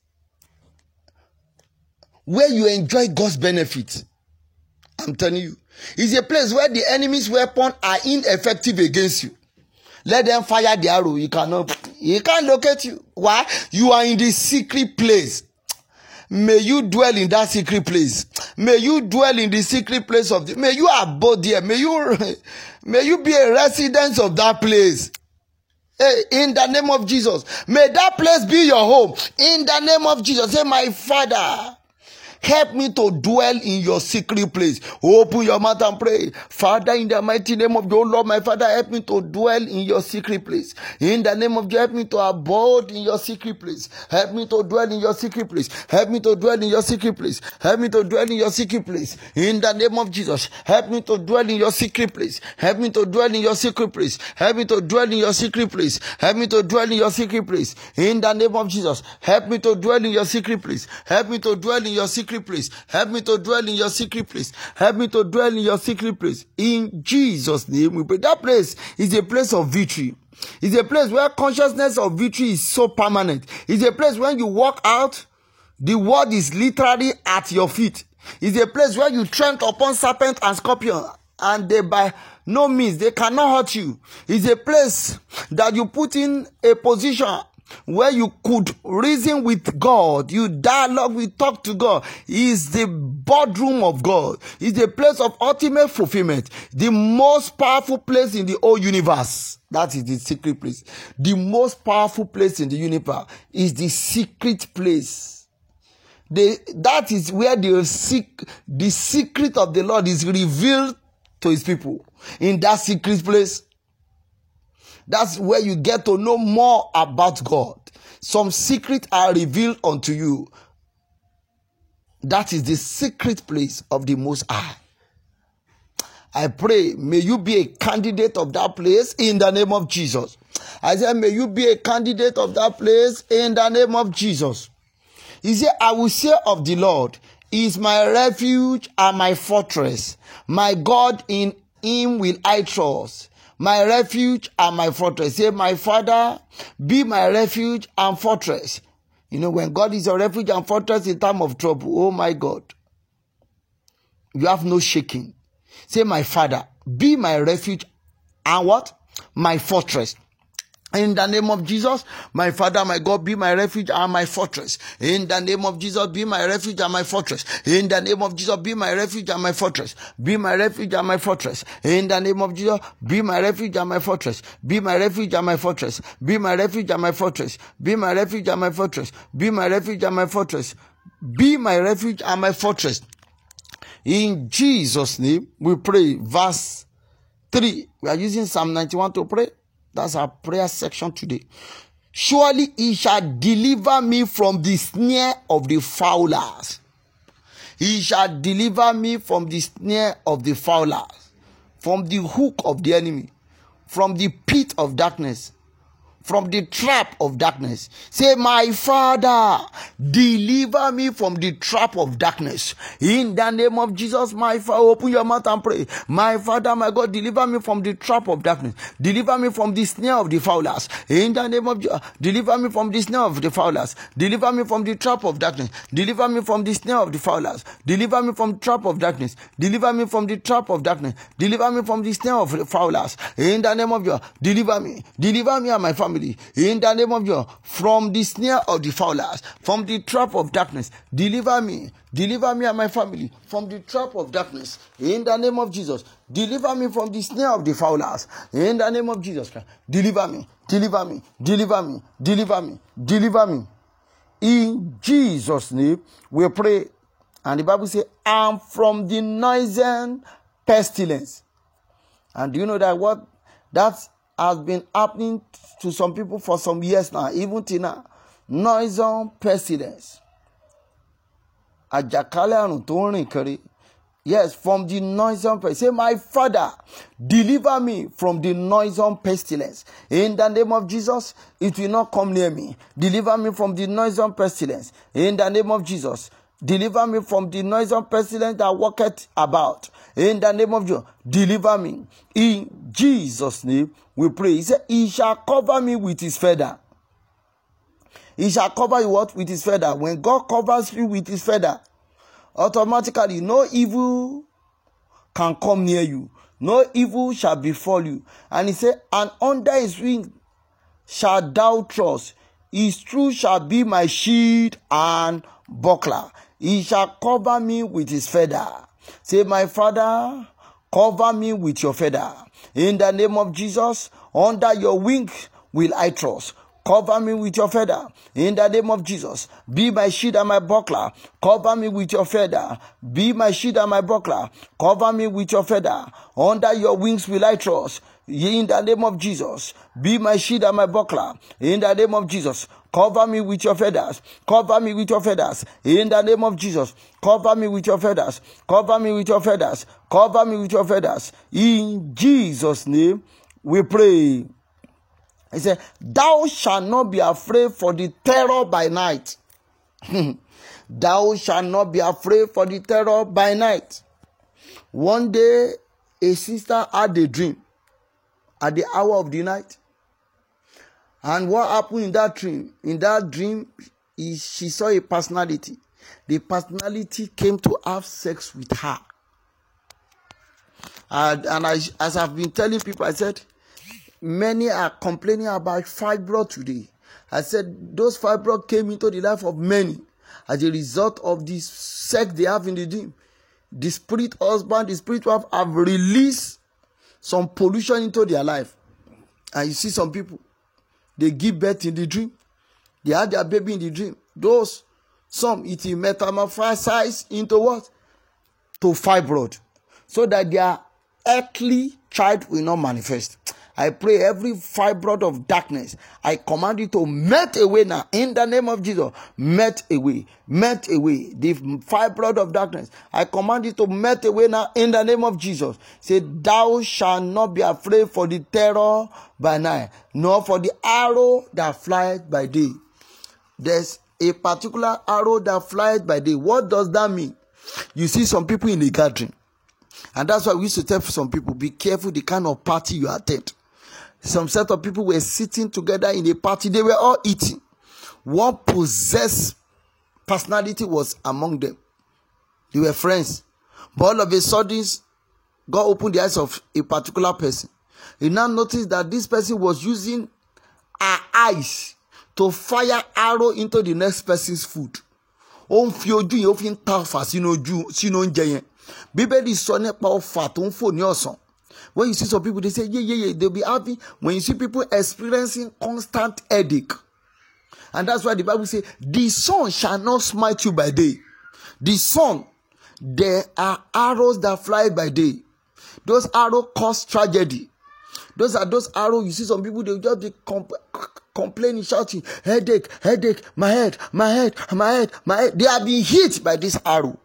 where you enjoy God's benefits. I'm telling you. It's a place where the enemy's weapon are ineffective against you. Let them fire the arrow. You cannot, he can't locate you. Why? You are in the secret place. May you dwell in that secret place. May you dwell in the secret place of the, may you abode there. May you, may you be a resident of that place. Hey, in the name of Jesus. May that place be your home. In the name of Jesus. Say, my father. Help me to dwell in your secret place. Open your mouth and pray. Father, in the mighty name of your Lord, my Father, help me to dwell in your secret place. In the name of God, help me to abode in your secret place. Help me to dwell in your secret place. Help me to dwell in your secret place. Help me to dwell in your secret place. In the name of Jesus, help me to dwell in your secret place. Help me to dwell in your secret place. Help me to dwell in your secret place. Help me to dwell in your secret place. In the name of Jesus, help me to dwell in your secret place. Help me to dwell in your secret secret place. Help me to dwell in your secret place. Help me to dwell in your secret place. In Jesus' name we pray. That place is a place of victory. It's a place where consciousness of victory is so permanent. It's a place when you walk out, the word is literally at your feet. It's a place where you tread upon serpent and scorpion, and they by no means they cannot hurt you. It's a place that you put in a position where you could reason with God, you dialogue, we talk to God, is the boardroom of God, is the place of ultimate fulfillment, the most powerful place in the whole universe. That is the secret place. The most powerful place in the universe is the secret place. The, that is where the, sec, the secret of the Lord is revealed to his people. In that secret place, that's where you get to know more about God. Some secrets are revealed unto you. That is the secret place of the Most High. I pray, may you be a candidate of that place in the name of Jesus. I said, may you be a candidate of that place in the name of Jesus. He said, I will say of the Lord, He is my refuge and my fortress. My God, in Him will I trust my refuge and my fortress. Say, My Father, be my refuge and fortress. You know, when God is your refuge and fortress in time of trouble, oh my God, you have no shaking. Say, My Father, be my refuge and what? My fortress. In the name of Jesus, my Father, my God, be my refuge and my fortress. In the name of Jesus, be my refuge and my fortress. In the name of Jesus, be my refuge and my fortress. Be my refuge and my fortress. In the name of Jesus, be my refuge and my fortress. Be my refuge and my fortress. Be my refuge and my fortress. Be my refuge and my fortress. Be my refuge and my fortress. Be my refuge and my fortress. In Jesus' name, we pray. Verse 3. We are using Psalm 91 to pray. That's our prayer section today. Surely he shall deliver me from the snare of the fowlers. He shall deliver me from the snare of the fowlers, from the hook of the enemy, from the pit of darkness from the trap of darkness. Say, My Father, deliver me from the trap of darkness. In the name of Jesus, my Father, open your mouth and pray. My Father, my God, deliver me from the trap of darkness. Deliver me from the snare of the fowlers. In the name of Jesus, deliver me from the snare of the fowlers. Deliver me from the trap of darkness. Deliver me from the snare of the fowlers. Deliver me from trap of darkness. Deliver me from the trap of darkness. Deliver me from the snare of the fowlers. In the name of Jesus, deliver me. Deliver me and my family family in the name of Jesus from the snare of the fowlers, from the trap of darkness. Deliver me, deliver me and my family from the trap of darkness in the name of Jesus. Deliver me from the snare of the fowlers in the name of Jesus Christ. Deliver me, deliver me, deliver me, deliver me, deliver me. In Jesus' name, we pray. And the Bible says, and from the noisome pestilence. And do you know that what that has been happening to some people for some years now, even till now. Noisome pestilence. Àjàkálẹ̀ àrùn tó ń rìn kiri. Yes, from the noisome pestilence. Say, my father, deliver me from the noisome pestilence. In the name of Jesus, it will not come near me. Deliver me from the noisome pestilence. In the name of Jesus, deliver me from the noisome pestilence that walketh about. In the name of Jesus, deliver me. In Jesus' name, we pray. He said, He shall cover me with his feather. He shall cover you what? With his feather. When God covers you with his feather, automatically no evil can come near you. No evil shall befall you. And he said, And under his wing shall thou trust. His truth shall be my shield and buckler. He shall cover me with his feather. Say, My father, cover me with your feather. In the name of Jesus, under your wing will I trust. Cover me with your feather in the name of Jesus. Be my shield and my buckler. Cover me with your feather. Be my shield and my buckler. Cover me with your feather. Under your wings will I trust. In the name of Jesus. Be my shield and my buckler. In the name of Jesus. Cover me with your feathers. Cover me with your feathers. In the name of Jesus. Cover me with your feathers. Cover me with your feathers. Cover me with your feathers. In Jesus' name we pray. He said, Thou shalt not be afraid for the terror by night. Thou shalt not be afraid for the terror by night. One day, a sister had a dream at the hour of the night. And what happened in that dream? In that dream, she saw a personality. The personality came to have sex with her. And, and I, as I've been telling people, I said, Many are complaining about fibroid today. I said those fibroid came into the life of many as a result of this sex they have in the dream. The spirit husband, the spirit wife have released some pollution into their life. And you see some people, they give birth in the dream. They had their baby in the dream. Those, some it is metamorphosized into what? To fibroid. So that their earthly child will not manifest. I pray every fibroid of darkness, I command you to melt away now in the name of Jesus. Melt away, melt away the fibroid of darkness. I command you to melt away now in the name of Jesus. Say, Thou shalt not be afraid for the terror by night, nor for the arrow that flies by day. There's a particular arrow that flies by day. What does that mean? You see some people in a gathering. And that's why we used to tell some people be careful the kind of party you attend. Some set of people were sitting together in a party, they were all eating. One possessed personality was among them. They were friends. But all of a sudden, God opened the eyes of a particular person. He now noticed that this person was using her eyes to fire arrow into the next person's food. ó fi ojú yẹn ó fi ń ta ọfà sínú oúnjẹ yẹn bíbélì sọ nípa ọfà tó ń fò ní ọ̀sán When you see some people, they say, yeah, yeah, yeah, they'll be happy. When you see people experiencing constant headache. And that's why the Bible says, the sun shall not smite you by day. The sun, there are arrows that fly by day. Those arrows cause tragedy. Those are those arrows. You see some people, they'll just be comp- complaining, shouting, headache, headache, my head, my head, my head, my head. They are being hit by this arrow.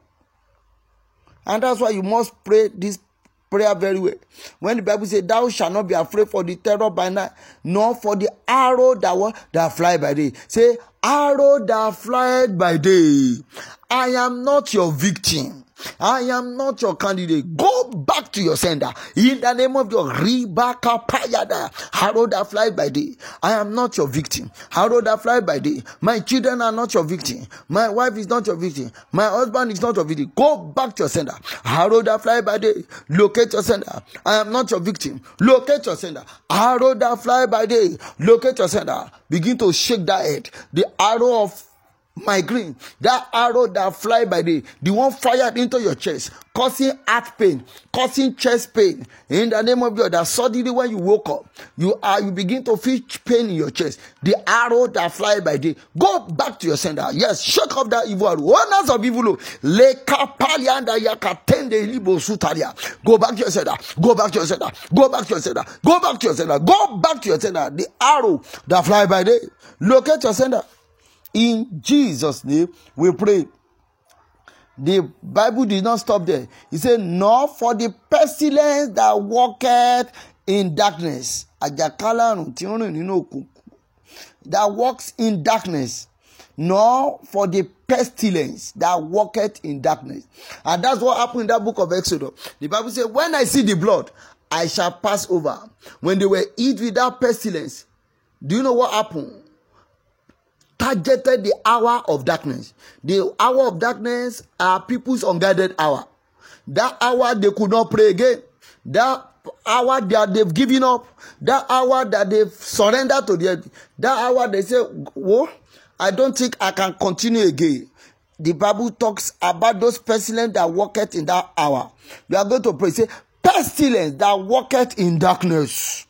And that's why you must pray this prayer very well. When the Bible says, Thou shalt not be afraid for the terror by night, nor for the arrow that, that fly by day. Say, arrow that fly by day. I am not your victim. I am not your candidate. Go back to your sender. In the name of your Rebecca Payada. Harrow that fly by day. I am not your victim. Harrow that fly by day. My children are not your victim. My wife is not your victim. My husband is not your victim. Go back to your sender. Harrow that fly by day. Locate your sender. I am not your victim. Locate your sender. Harrow that fly by day. Locate your sender. Begin to shake that head. The arrow of migraine that arrow that fly by day the one fired into your chest causing heart pain causing chest pain. In the name of god that suddenly when you woke up you are you begin to feel pain in your chest. The arrow that fly by day go back to your sender. Yes shake off that evil arrow. Owners of evil go back to your sender. Go back to your sender. Go back to your sender. Go back to your sender. Go back to your sender. The arrow that fly by day locate your sender In Jesus' name, we pray. The Bible did not stop there. He said, Nor for the pestilence that walketh in darkness. That walks in darkness. Nor for the pestilence that walketh in darkness. And that's what happened in that book of Exodus. The Bible said, When I see the blood, I shall pass over. When they were eat without pestilence, do you know what happened? Targeted the hour of darkness. The hour of darkness are people's unguided hour. That hour they could not pray again. That hour that they've given up. That hour that they've surrendered to the that hour they say, Whoa, I don't think I can continue again. the Bible talks about those pestilence that walketh in that hour. We are going to pray. Say, pestilence that walketh in darkness.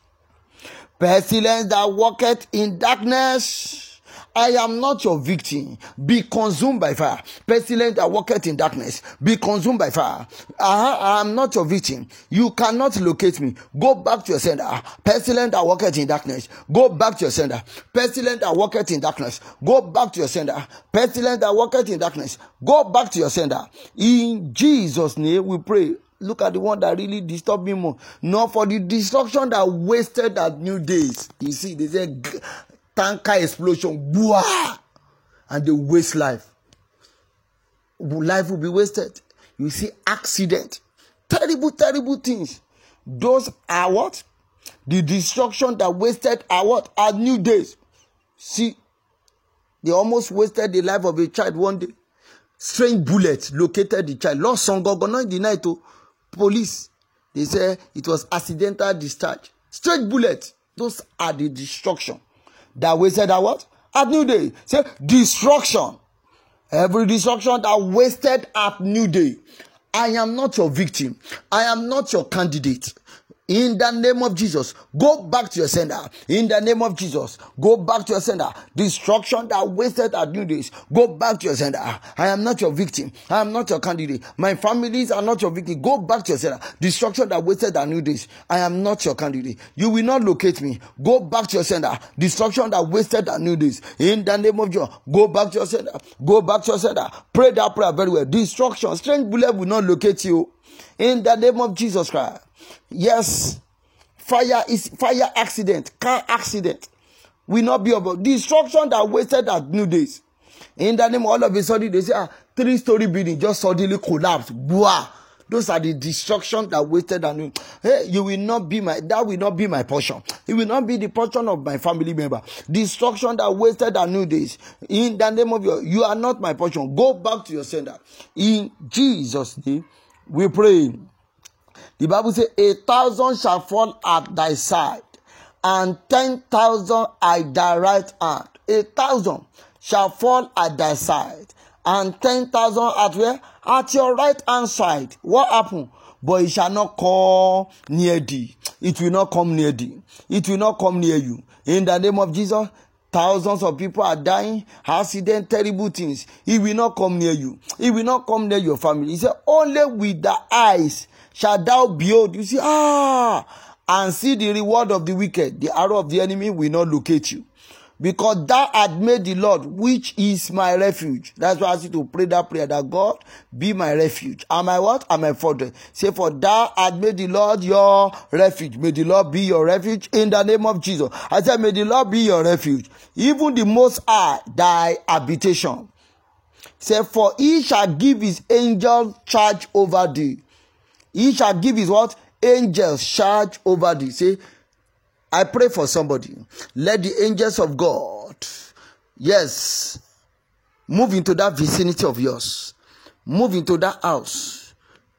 Pestilence that walketh in darkness. I am not your victim. Be consumed by fire. Pestilence that walketh in darkness. Be consumed by fire. I, I am not your victim. You cannot locate me. Go back to your sender. Pestilence that walketh in darkness. Go back to your sender. Pestilence that walketh in darkness. Go back to your sender. Pestilence that walketh in darkness. Go back to your sender. In Jesus' name we pray. Look at the one that really disturbed me more. Not for the destruction that wasted at new days. You see, they say tanker explosion, Bwah! and they waste life. Life will be wasted. You see accident, terrible, terrible things. Those are what? The destruction that wasted are what? Are new days. See, they almost wasted the life of a child one day. Strange bullet located the child. Lost some not in the night. Oh, police, they say it was accidental discharge. Strange bullet. Those are the destruction that wasted that what? At New Day. Say destruction. Every destruction that wasted at New Day. I am not your victim. I am not your candidate. In the name of Jesus, go back to your sender. In the name of Jesus, go back to your sender. Destruction that wasted our new days, go back to your sender. I am not your victim. I am not your candidate. My families are not your victim. Go back to your sender. Destruction that wasted our new days. I am not your candidate. You will not locate me. Go back to your sender. Destruction that wasted our new days. In the name of Jesus, go back to your sender. Go back to your sender. Pray that prayer very well. Destruction, strange bullet will not locate you. In the name of Jesus Christ. Yes, fire is fire accident, car accident will not be about destruction that wasted at new days. In the name, all of a sudden they say, ah, three story building just suddenly collapsed. Blah. Those are the destruction that wasted and new. Hey, you will not be my that will not be my portion. It will not be the portion of my family member. Destruction that wasted and new days. In the name of your, you are not my portion. Go back to your sender. In Jesus' name, we pray. The Bible says, A thousand shall fall at thy side, and ten thousand at thy right hand. A thousand shall fall at thy side, and ten thousand at where? At your right hand side. What happened? But it shall not come near thee. It will not come near thee. It will not come near you. In the name of Jesus, Thousands of people are dying, accident, terrible things. It will not come near you. It will not come near your family. He said, Only with the eyes shall thou behold. You see, ah, and see the reward of the wicked. The arrow of the enemy will not locate you. Because thou art made the Lord, which is my refuge. That's why I ask you to pray that prayer that God be my refuge. Am I what? Am I fortress? Say, for thou art made the Lord your refuge. May the Lord be your refuge in the name of Jesus. I said, may the Lord be your refuge. Even the most high thy habitation. Say, for he shall give his angel charge over thee he shall give his what? Angels charge over thee. Say, I pray for somebody. Let the angels of God, yes, move into that vicinity of yours. Move into that house.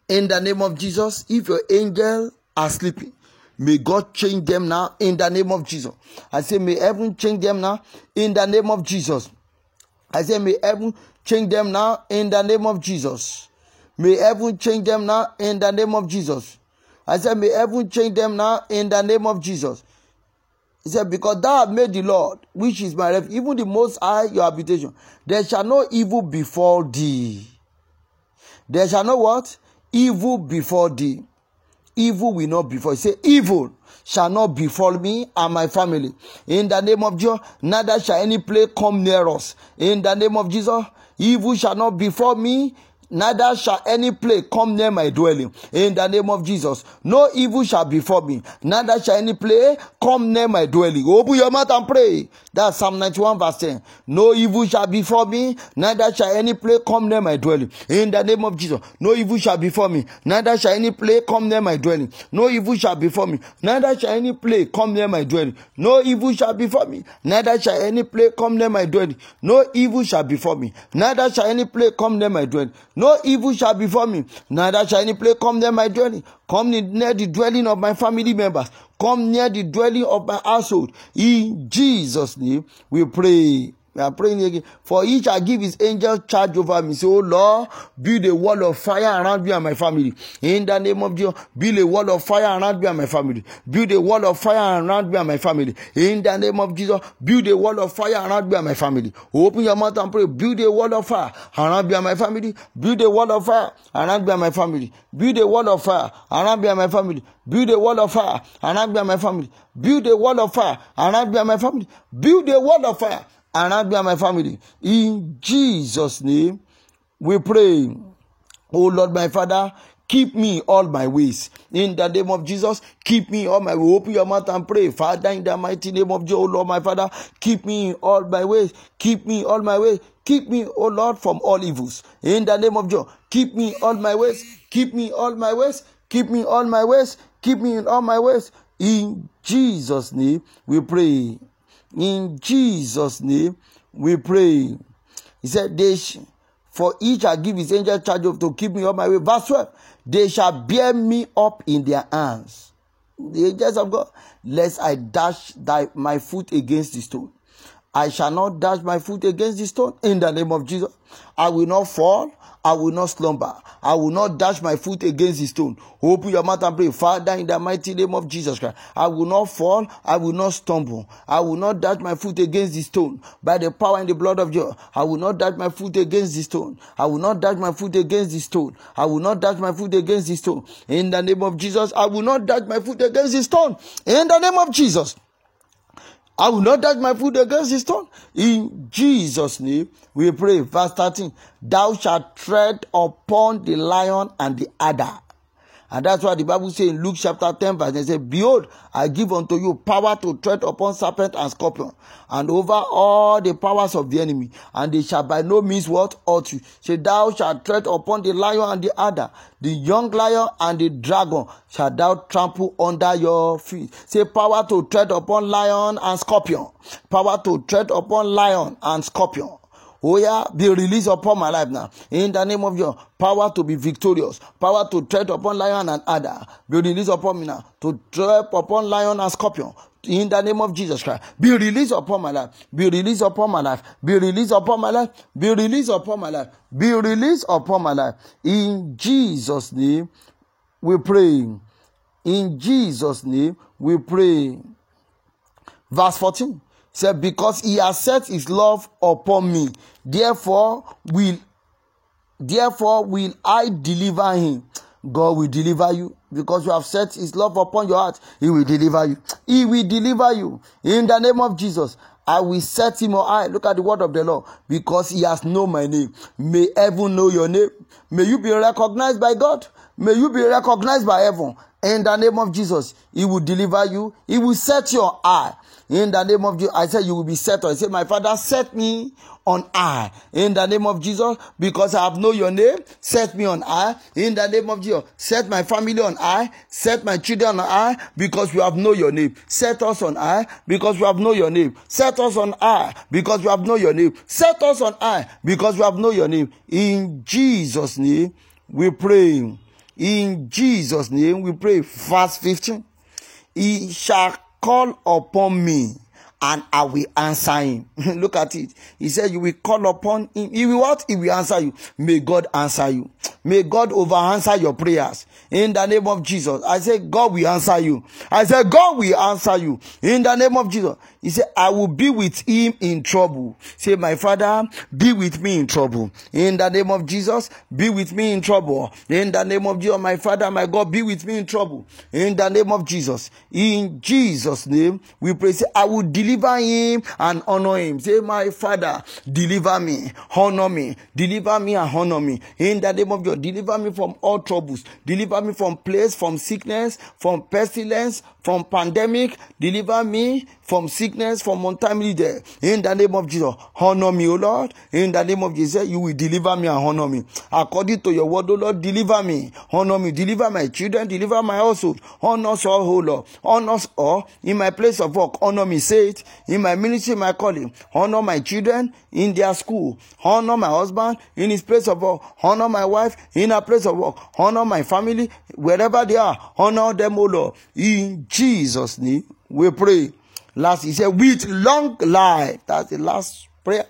In the name of Jesus, if your angel are sleeping, may God change them now in the name of Jesus. I say, may heaven change them now in the name of Jesus. I say, may heaven change them now in the name of Jesus. May heaven change them now in the name of Jesus. I said, May heaven change them now in the name of Jesus. He said, Because thou hast made the Lord, which is my refuge, even the most high your habitation, there shall no evil befall thee. There shall no what? Evil befall thee. Evil will not befall. He said, Evil shall not befall me and my family. In the name of Jesus, neither shall any plague come near us. In the name of Jesus, evil shall not befall me neither shall any plague come near my dwelling. In the name of Jesus, no evil shall befall me, neither shall any plague come near my dwelling. Open your mouth and pray. That's Psalm 91, verse 10. No evil shall befall me, neither shall any plague come near my dwelling. In the name of Jesus, no evil shall befall me, neither shall any plague come near my dwelling. No evil shall befall me, neither shall any plague come near my dwelling. No evil shall befall me, neither shall any plague come near my dwelling. No evil shall befall me, neither shall any plague come near my dwelling. Evil shall befall me, neither shall any plague come near my dwelling. Come near the dwelling of my family members. Come near the dwelling of my household. In Jesus' name, we pray. We are praying again. For each I give his angel charge over me. Say, Oh Lord, build a wall of fire around me and my family. In the name of Jesus, build a wall of fire around me and my family. Build a wall of fire around me and my family. In the name of Jesus, build a wall of fire around me and my family. Open your mouth and pray. Build a wall of fire around me and my family. Build a wall of fire around me and my family. Build a wall of fire around me and my family. Build a wall of fire around me and my family. Build a wall of fire around me and my family. Build a wall of fire around me and my family. In Jesus' name, we pray. Oh Lord, my Father, keep me all my ways. In the name of Jesus, keep me all my ways. Open your mouth and pray. Father, in the mighty name of Jesus, oh Lord, my Father, keep me all my ways. Keep me all my ways. Keep me, oh Lord, from all evils. In the name of Jesus, keep me all my ways. Keep me all my ways. Keep me all my ways. Keep me in all my ways. In Jesus' name, we pray. In Jesus' name, we pray. He said, they sh- For each I give his angel charge of to keep me on my way. Verse 12. They shall bear me up in their hands. The angels of God, lest I dash thy, my foot against the stone. I shall not dash my foot against the stone in the name of Jesus. I will not fall. I will not slumber. I will not dash my foot against the stone. Open your mouth and pray. Father, in the mighty name of Jesus Christ, I will not fall. I will not stumble. I will not dash my foot against the stone. By the power and the blood of Jesus, I will not dash my foot against the stone. I will not dash my foot against the stone. I will not dash my foot against the stone. In the name of Jesus, I will not dash my foot against the stone. In the name of Jesus. I will not dash my foot against the stone. In Jesus' name, we pray. Verse 13 Thou shalt tread upon the lion and the adder and that's why the Bible says in Luke chapter 10, verse 9, says, Behold, I give unto you power to tread upon serpent and scorpion, and over all the powers of the enemy, and they shall by no means what hurt you. Say, Thou shalt tread upon the lion and the adder, the young lion and the dragon shall thou trample under your feet. Say, power to tread upon lion and scorpion. Power to tread upon lion and scorpion Oh, yeah, be released upon my life now. In the name of your power to be victorious, power to tread upon lion and adder, be released upon me now. To tread upon lion and scorpion. In the name of Jesus Christ, be released upon my life, be released upon my life, be released upon my life, be released upon my life, be released upon my life. In Jesus' name, we pray. In Jesus' name, we pray. Verse 14 said, Because he has set his love upon me, therefore will therefore will I deliver him. God will deliver you because you have set his love upon your heart. He will deliver you. He will deliver you in the name of Jesus. I will set him on high. Look at the word of the Lord because he has known my name. May heaven know your name. May you be recognized by God. May you be recognized by heaven. In the name of Jesus, he will deliver you. He will set your eye. In the name of Jesus, I said you will be set on. I said, My Father, set me on high. In the name of Jesus, because I have known your name, set me on high. In the name of Jesus, set my family on high. Set my children on high because we have known your name. Set us on high because we have known your name. Set us on high because we have known your name. Set us on high because we have known your name. In Jesus' name, we pray. In Jesus' name, we pray. Verse 15. He shall call upon me and I will answer him. Look at it. He said, You will call upon him. He will what? He will answer you. May God answer you. May God over answer your prayers. In the name of Jesus. I say, God will answer you. I said, God will answer you. In the name of Jesus. He said, I will be with him in trouble. Say, my father, be with me in trouble. In the name of Jesus, be with me in trouble. In the name of Jesus, my father, my God, be with me in trouble. In the name of Jesus. In Jesus' name, we pray. Say, I will deliver him and honor him. Say, my father, deliver me, honor me, deliver me and honor me. In the name of God, deliver me from all troubles. Deliver me from place, from sickness, from pestilence, from pandemic. Deliver me from sickness, from untimely death. In the name of Jesus, honor me, O Lord. In the name of Jesus, you will deliver me and honor me. According to your word, O Lord, deliver me, honor me, deliver my children, deliver my household. Honor us all, O Lord. Honor us all in my place of work. Honor me, say it. In my ministry, my calling. Honor my children in their school. Honor my husband in his place of work. Honor my wife in her place of work. Honor my family wherever they are. Honor them, O Lord. In Jesus' name, we pray. Last, he said, with long life. That's the last prayer.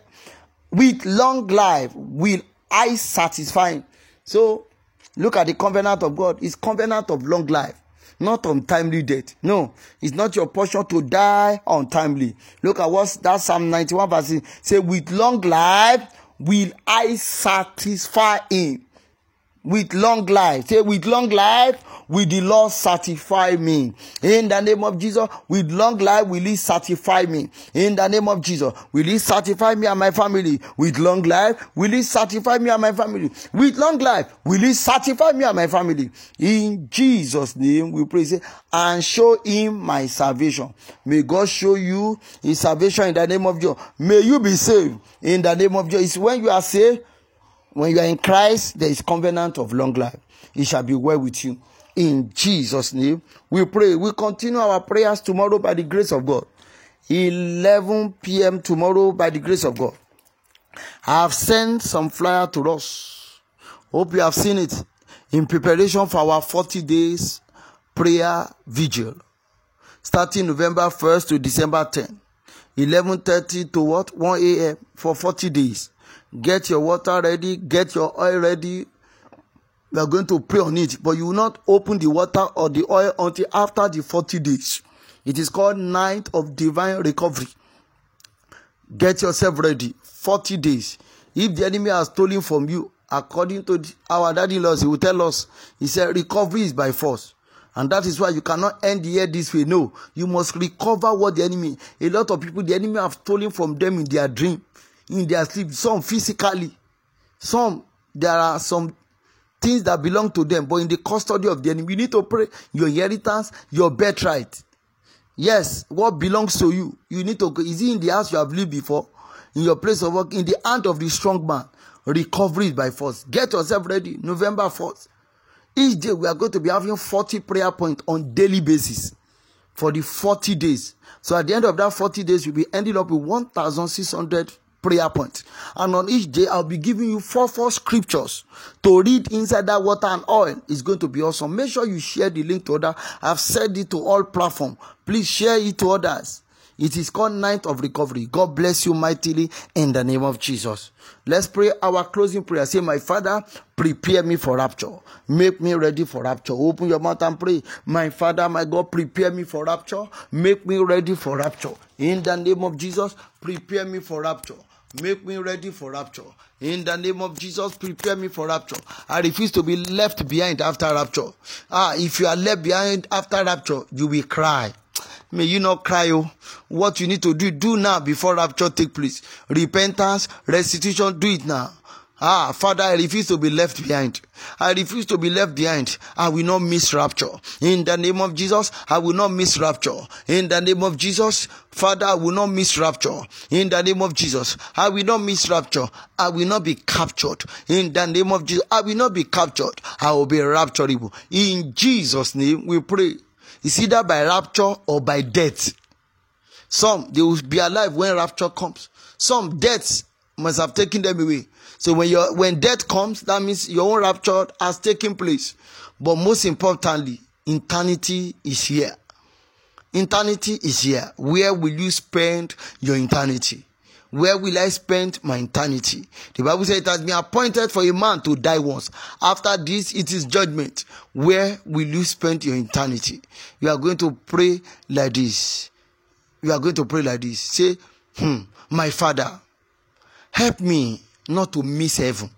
With long life will I satisfy. So look at the covenant of God. It's covenant of long life not untimely death. No, it's not your portion to die untimely. Look at what that Psalm 91 verse say, with long life will I satisfy him. With long life. Say, with long life will the Lord satisfy me. In the name of Jesus, with long life will He satisfy me. In the name of Jesus, will He satisfy me and my family. With long life will He satisfy me and my family. With long life will He satisfy me and my family. In Jesus' name we pray say, and show Him my salvation. May God show you His salvation in the name of Jesus. May you be saved in the name of Jesus. It's when you are saved, when you are in Christ, there is covenant of long life. It shall be well with you. In Jesus' name, we pray. We continue our prayers tomorrow by the grace of God. 11 p.m. tomorrow by the grace of God. I have sent some flyer to us. Hope you have seen it in preparation for our 40 days prayer vigil starting November 1st to December 10. 11:30 to what 1 a.m. for 40 days. Get your water ready, get your oil ready, we are going to pray on it, but you will not open the water or the oil until after the 40 days. It is called Night of Divine Recovery. Get yourself ready. 40 days. If the enemy has stolen from you, according to our daddy laws, he will tell us, he said, recovery is by force. And that is why you cannot end the year this way. No, you must recover what the enemy, a lot of people, the enemy have stolen from them in their dream, in their sleep, some physically, some, there are some things that belong to them, but in the custody of the enemy. You need to pray your inheritance, your birthright. Yes, what belongs to you. You need to Is it in the house you have lived before? In your place of work? In the hand of the strong man? Recovery by force. Get yourself ready. November 4th. Each day we are going to be having 40 prayer points on daily basis for the 40 days. So at the end of that 40 days, we'll be ending up with 1,600 prayer point. And on each day, I'll be giving you four, four scriptures to read inside that water and oil. It's going to be awesome. Make sure you share the link to others. I've said it to all platform. Please share it to others. It is called Night of Recovery. God bless you mightily in the name of Jesus. Let's pray our closing prayer. Say, My Father, prepare me for rapture. Make me ready for rapture. Open your mouth and pray. My Father, my God, prepare me for rapture. Make me ready for rapture. In the name of Jesus, prepare me for rapture. Make me ready for rapture. In the name of Jesus, prepare me for rapture. I refuse to be left behind after rapture. Ah, if you are left behind after rapture, you will cry. May you not cry. Oh, what you need to do, do now before rapture take place. Repentance, restitution, do it now. Ah, Father, I refuse to be left behind. I refuse to be left behind. I will not miss rapture. In the name of Jesus, I will not miss rapture. In the name of Jesus, Father, I will not miss rapture. In the name of Jesus, I will not miss rapture. I will not be captured. In the name of Jesus, I will not be captured. I will be rapturable. In Jesus' name, we pray. It's either by rapture or by death. Some, they will be alive when rapture comes. Some deaths must have taken them away. So when your when death comes, that means your own rapture has taken place. But most importantly, eternity is here. Eternity is here. Where will you spend your eternity? Where will I spend my eternity? The Bible says it has been appointed for a man to die once. After this, it is judgment. Where will you spend your eternity? You are going to pray like this. You are going to pray like this. Say, hmm, my father, help me not to miss heaven.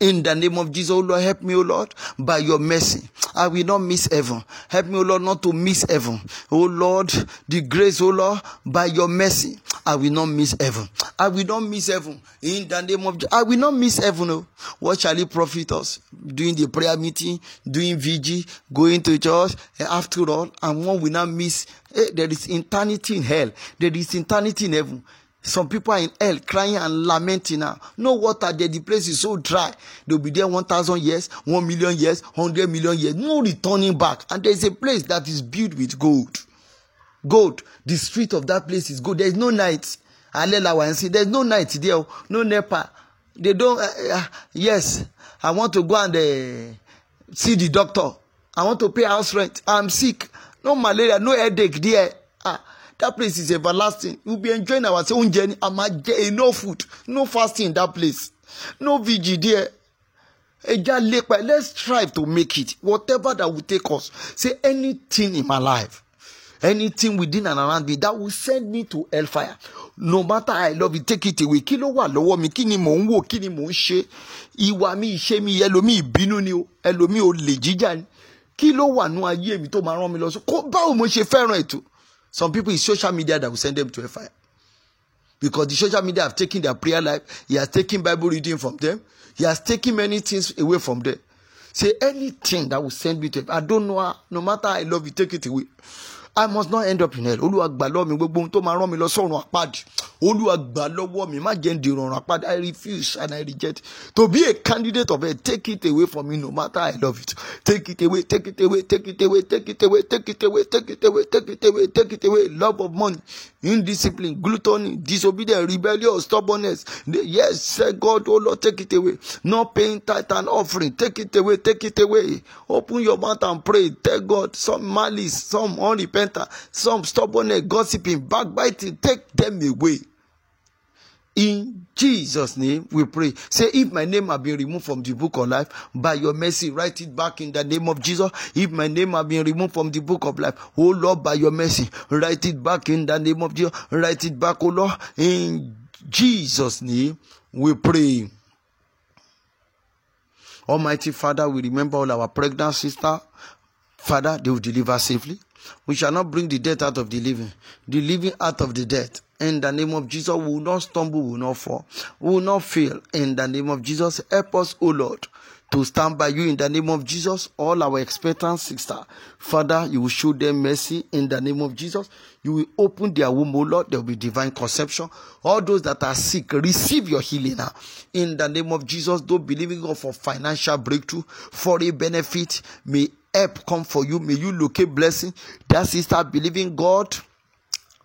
In the name of Jesus, oh Lord, help me, O Lord, by your mercy. I will not miss heaven. Help me, O Lord, not to miss heaven. O Lord, the grace, O Lord, by your mercy, I will not miss heaven. I will not miss heaven. In the name of Jesus, I will not miss heaven. Oh. What shall it profit us? Doing the prayer meeting, doing VG, going to church, after all, and one will not miss. Eh, there is eternity in hell. There is eternity in heaven. Some people are in hell crying and lamenting now. No water there. The place is so dry. They'll be there 1,000 years, 1 million years, 100 million years. No returning back. And there's a place that is built with gold. Gold. The street of that place is gold. There's no night. see. There's no night there. No NEPA. They don't. Uh, uh, yes. I want to go and uh, see the doctor. I want to pay house rent. I'm sick. No malaria. No headache there. That place is everlasting. We be enjoying our oúnjẹ ni. A máa jẹ enough food. No fasting in that place. No vigil there. Ẹja lépa. Let's strive to make it. Whatever that will take us. Say anything in my life. Anything within and around me that will send me to hellfire. No matter I love it take it away. Kí ló wà lọ́wọ́ mi? Kí ni mò ń wò? Kí ni mò ń ṣe? Ìwà mi ìṣe mi ẹlòmíì ìbínú ni o. Ẹlòmíì olè jíjà ni. Kí ló wà nú ayé mi tó máa rán mi lọ sí báwo mo ṣe fẹ́ràn ètò some people it's social media that will send them to a fire. because the social media have taken their prayer life he has taken bible reading from them he has taken many things away from them say anything that will send me to i don't know no matter i love you take it away I must not end up in hell. Olúwa lọ́wọ́ mi gbogbo ohun tó máa rán mi lọ sọ́run àpáàdì. Olúwa lọ́wọ́ mi má jẹ́ ọ̀run àpáàdì. I refuse and I reject. To be a candidate of hell, take it away from me no matter I love it. Take it away, take it away, take it away, take it away, take it away, take it away, take it away, take it away. Love of money, indiscipline, gluttony, disobedience, rebellion, stubbornness. Yes, say God, oh Lord, take it away. Not paying tithe and offering, take it away, take it away. Open your mouth and pray. Tell God some malice, some unrepentant some stubbornness, gossiping, backbiting, take them away. In Jesus' name, we pray. Say, if my name have been removed from the book of life, by your mercy, write it back in the name of Jesus. If my name have been removed from the book of life, oh Lord, by your mercy, write it back in the name of Jesus. Write it back, oh Lord. In Jesus' name, we pray. Almighty Father, we remember all our pregnant sister. Father, they will deliver safely. We shall not bring the dead out of the living, the living out of the dead. In the name of Jesus, we will not stumble, we will not fall, we will not fail. In the name of Jesus, help us, O Lord, to stand by you in the name of Jesus. All our expectant sister, Father, you will show them mercy in the name of Jesus. You will open their womb, O Lord. There will be divine conception. All those that are sick, receive your healing now. In the name of Jesus, don't believing God for financial breakthrough, for a benefit. May help come for you. May you locate blessing. That sister believing God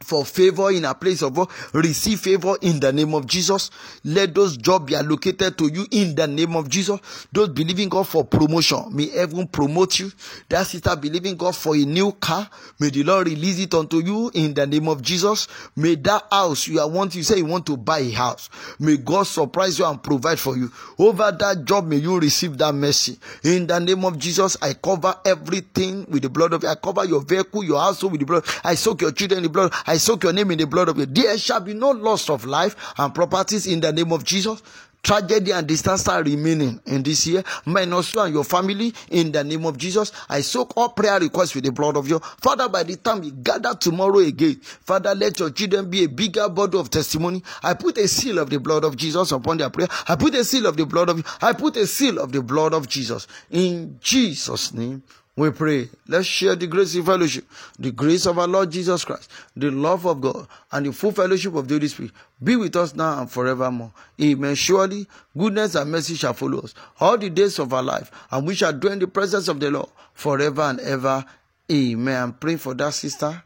for favor in a place of. Receive favor in the name of Jesus. Let those jobs be allocated to you in the name of Jesus. Those believing God for promotion, may heaven promote you. That sister believing God for a new car, may the Lord release it unto you in the name of Jesus. May that house you are want you say you want to buy a house. May God surprise you and provide for you. Over that job, may you receive that mercy. In the name of Jesus, I cover everything with the blood of I cover your vehicle, your household with the blood. I soak your children in the blood. I soak your name in the blood of God. There shall be no loss of life and properties in the name of Jesus. Tragedy and disaster remaining in this year, minus you and your family in the name of Jesus. I soak all prayer requests with the blood of you. Father, by the time we gather tomorrow again, Father, let your children be a bigger body of testimony. I put a seal of the blood of Jesus upon their prayer. I put a seal of the blood of I put a seal of the blood of Jesus. In Jesus' name, we pray. Let's share the grace of fellowship, the grace of our Lord Jesus Christ, the love of God, and the full fellowship of the Holy Spirit be with us now and forevermore. Amen. Surely goodness and mercy shall follow us all the days of our life, and we shall dwell in the presence of the Lord forever and ever. Amen. I'm praying for that sister.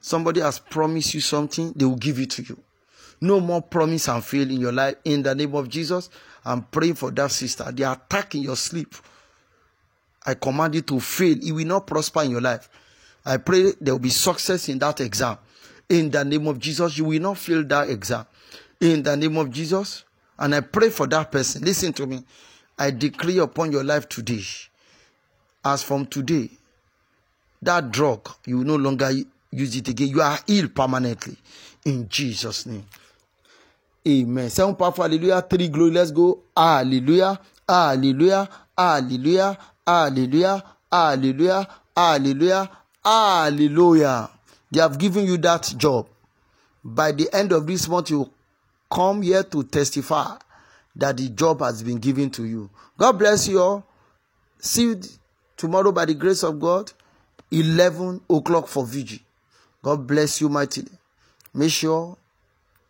Somebody has promised you something, they will give it to you. No more promise and fail in your life. In the name of Jesus, I'm praying for that sister. They are attacking your sleep. I command you to fail. It will not prosper in your life. I pray there will be success in that exam. In the name of Jesus, you will not fail that exam. In the name of Jesus. And I pray for that person. Listen to me. I decree upon your life today. As from today, that drug, you will no longer use it again. You are healed permanently. In Jesus' name. Amen. Seven powerful hallelujah. Three glory. Let's go. Hallelujah. Hallelujah. Hallelujah. Hallelujah. Hallelujah. Hallelujah. Hallelujah. They have given you that job. By the end of this month, you come here to testify that the job has been given to you. God bless you all. See you tomorrow by the grace of God, 11 o'clock for VG. God bless you mightily. Make sure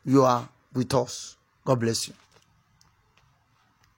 you are with us. God bless you.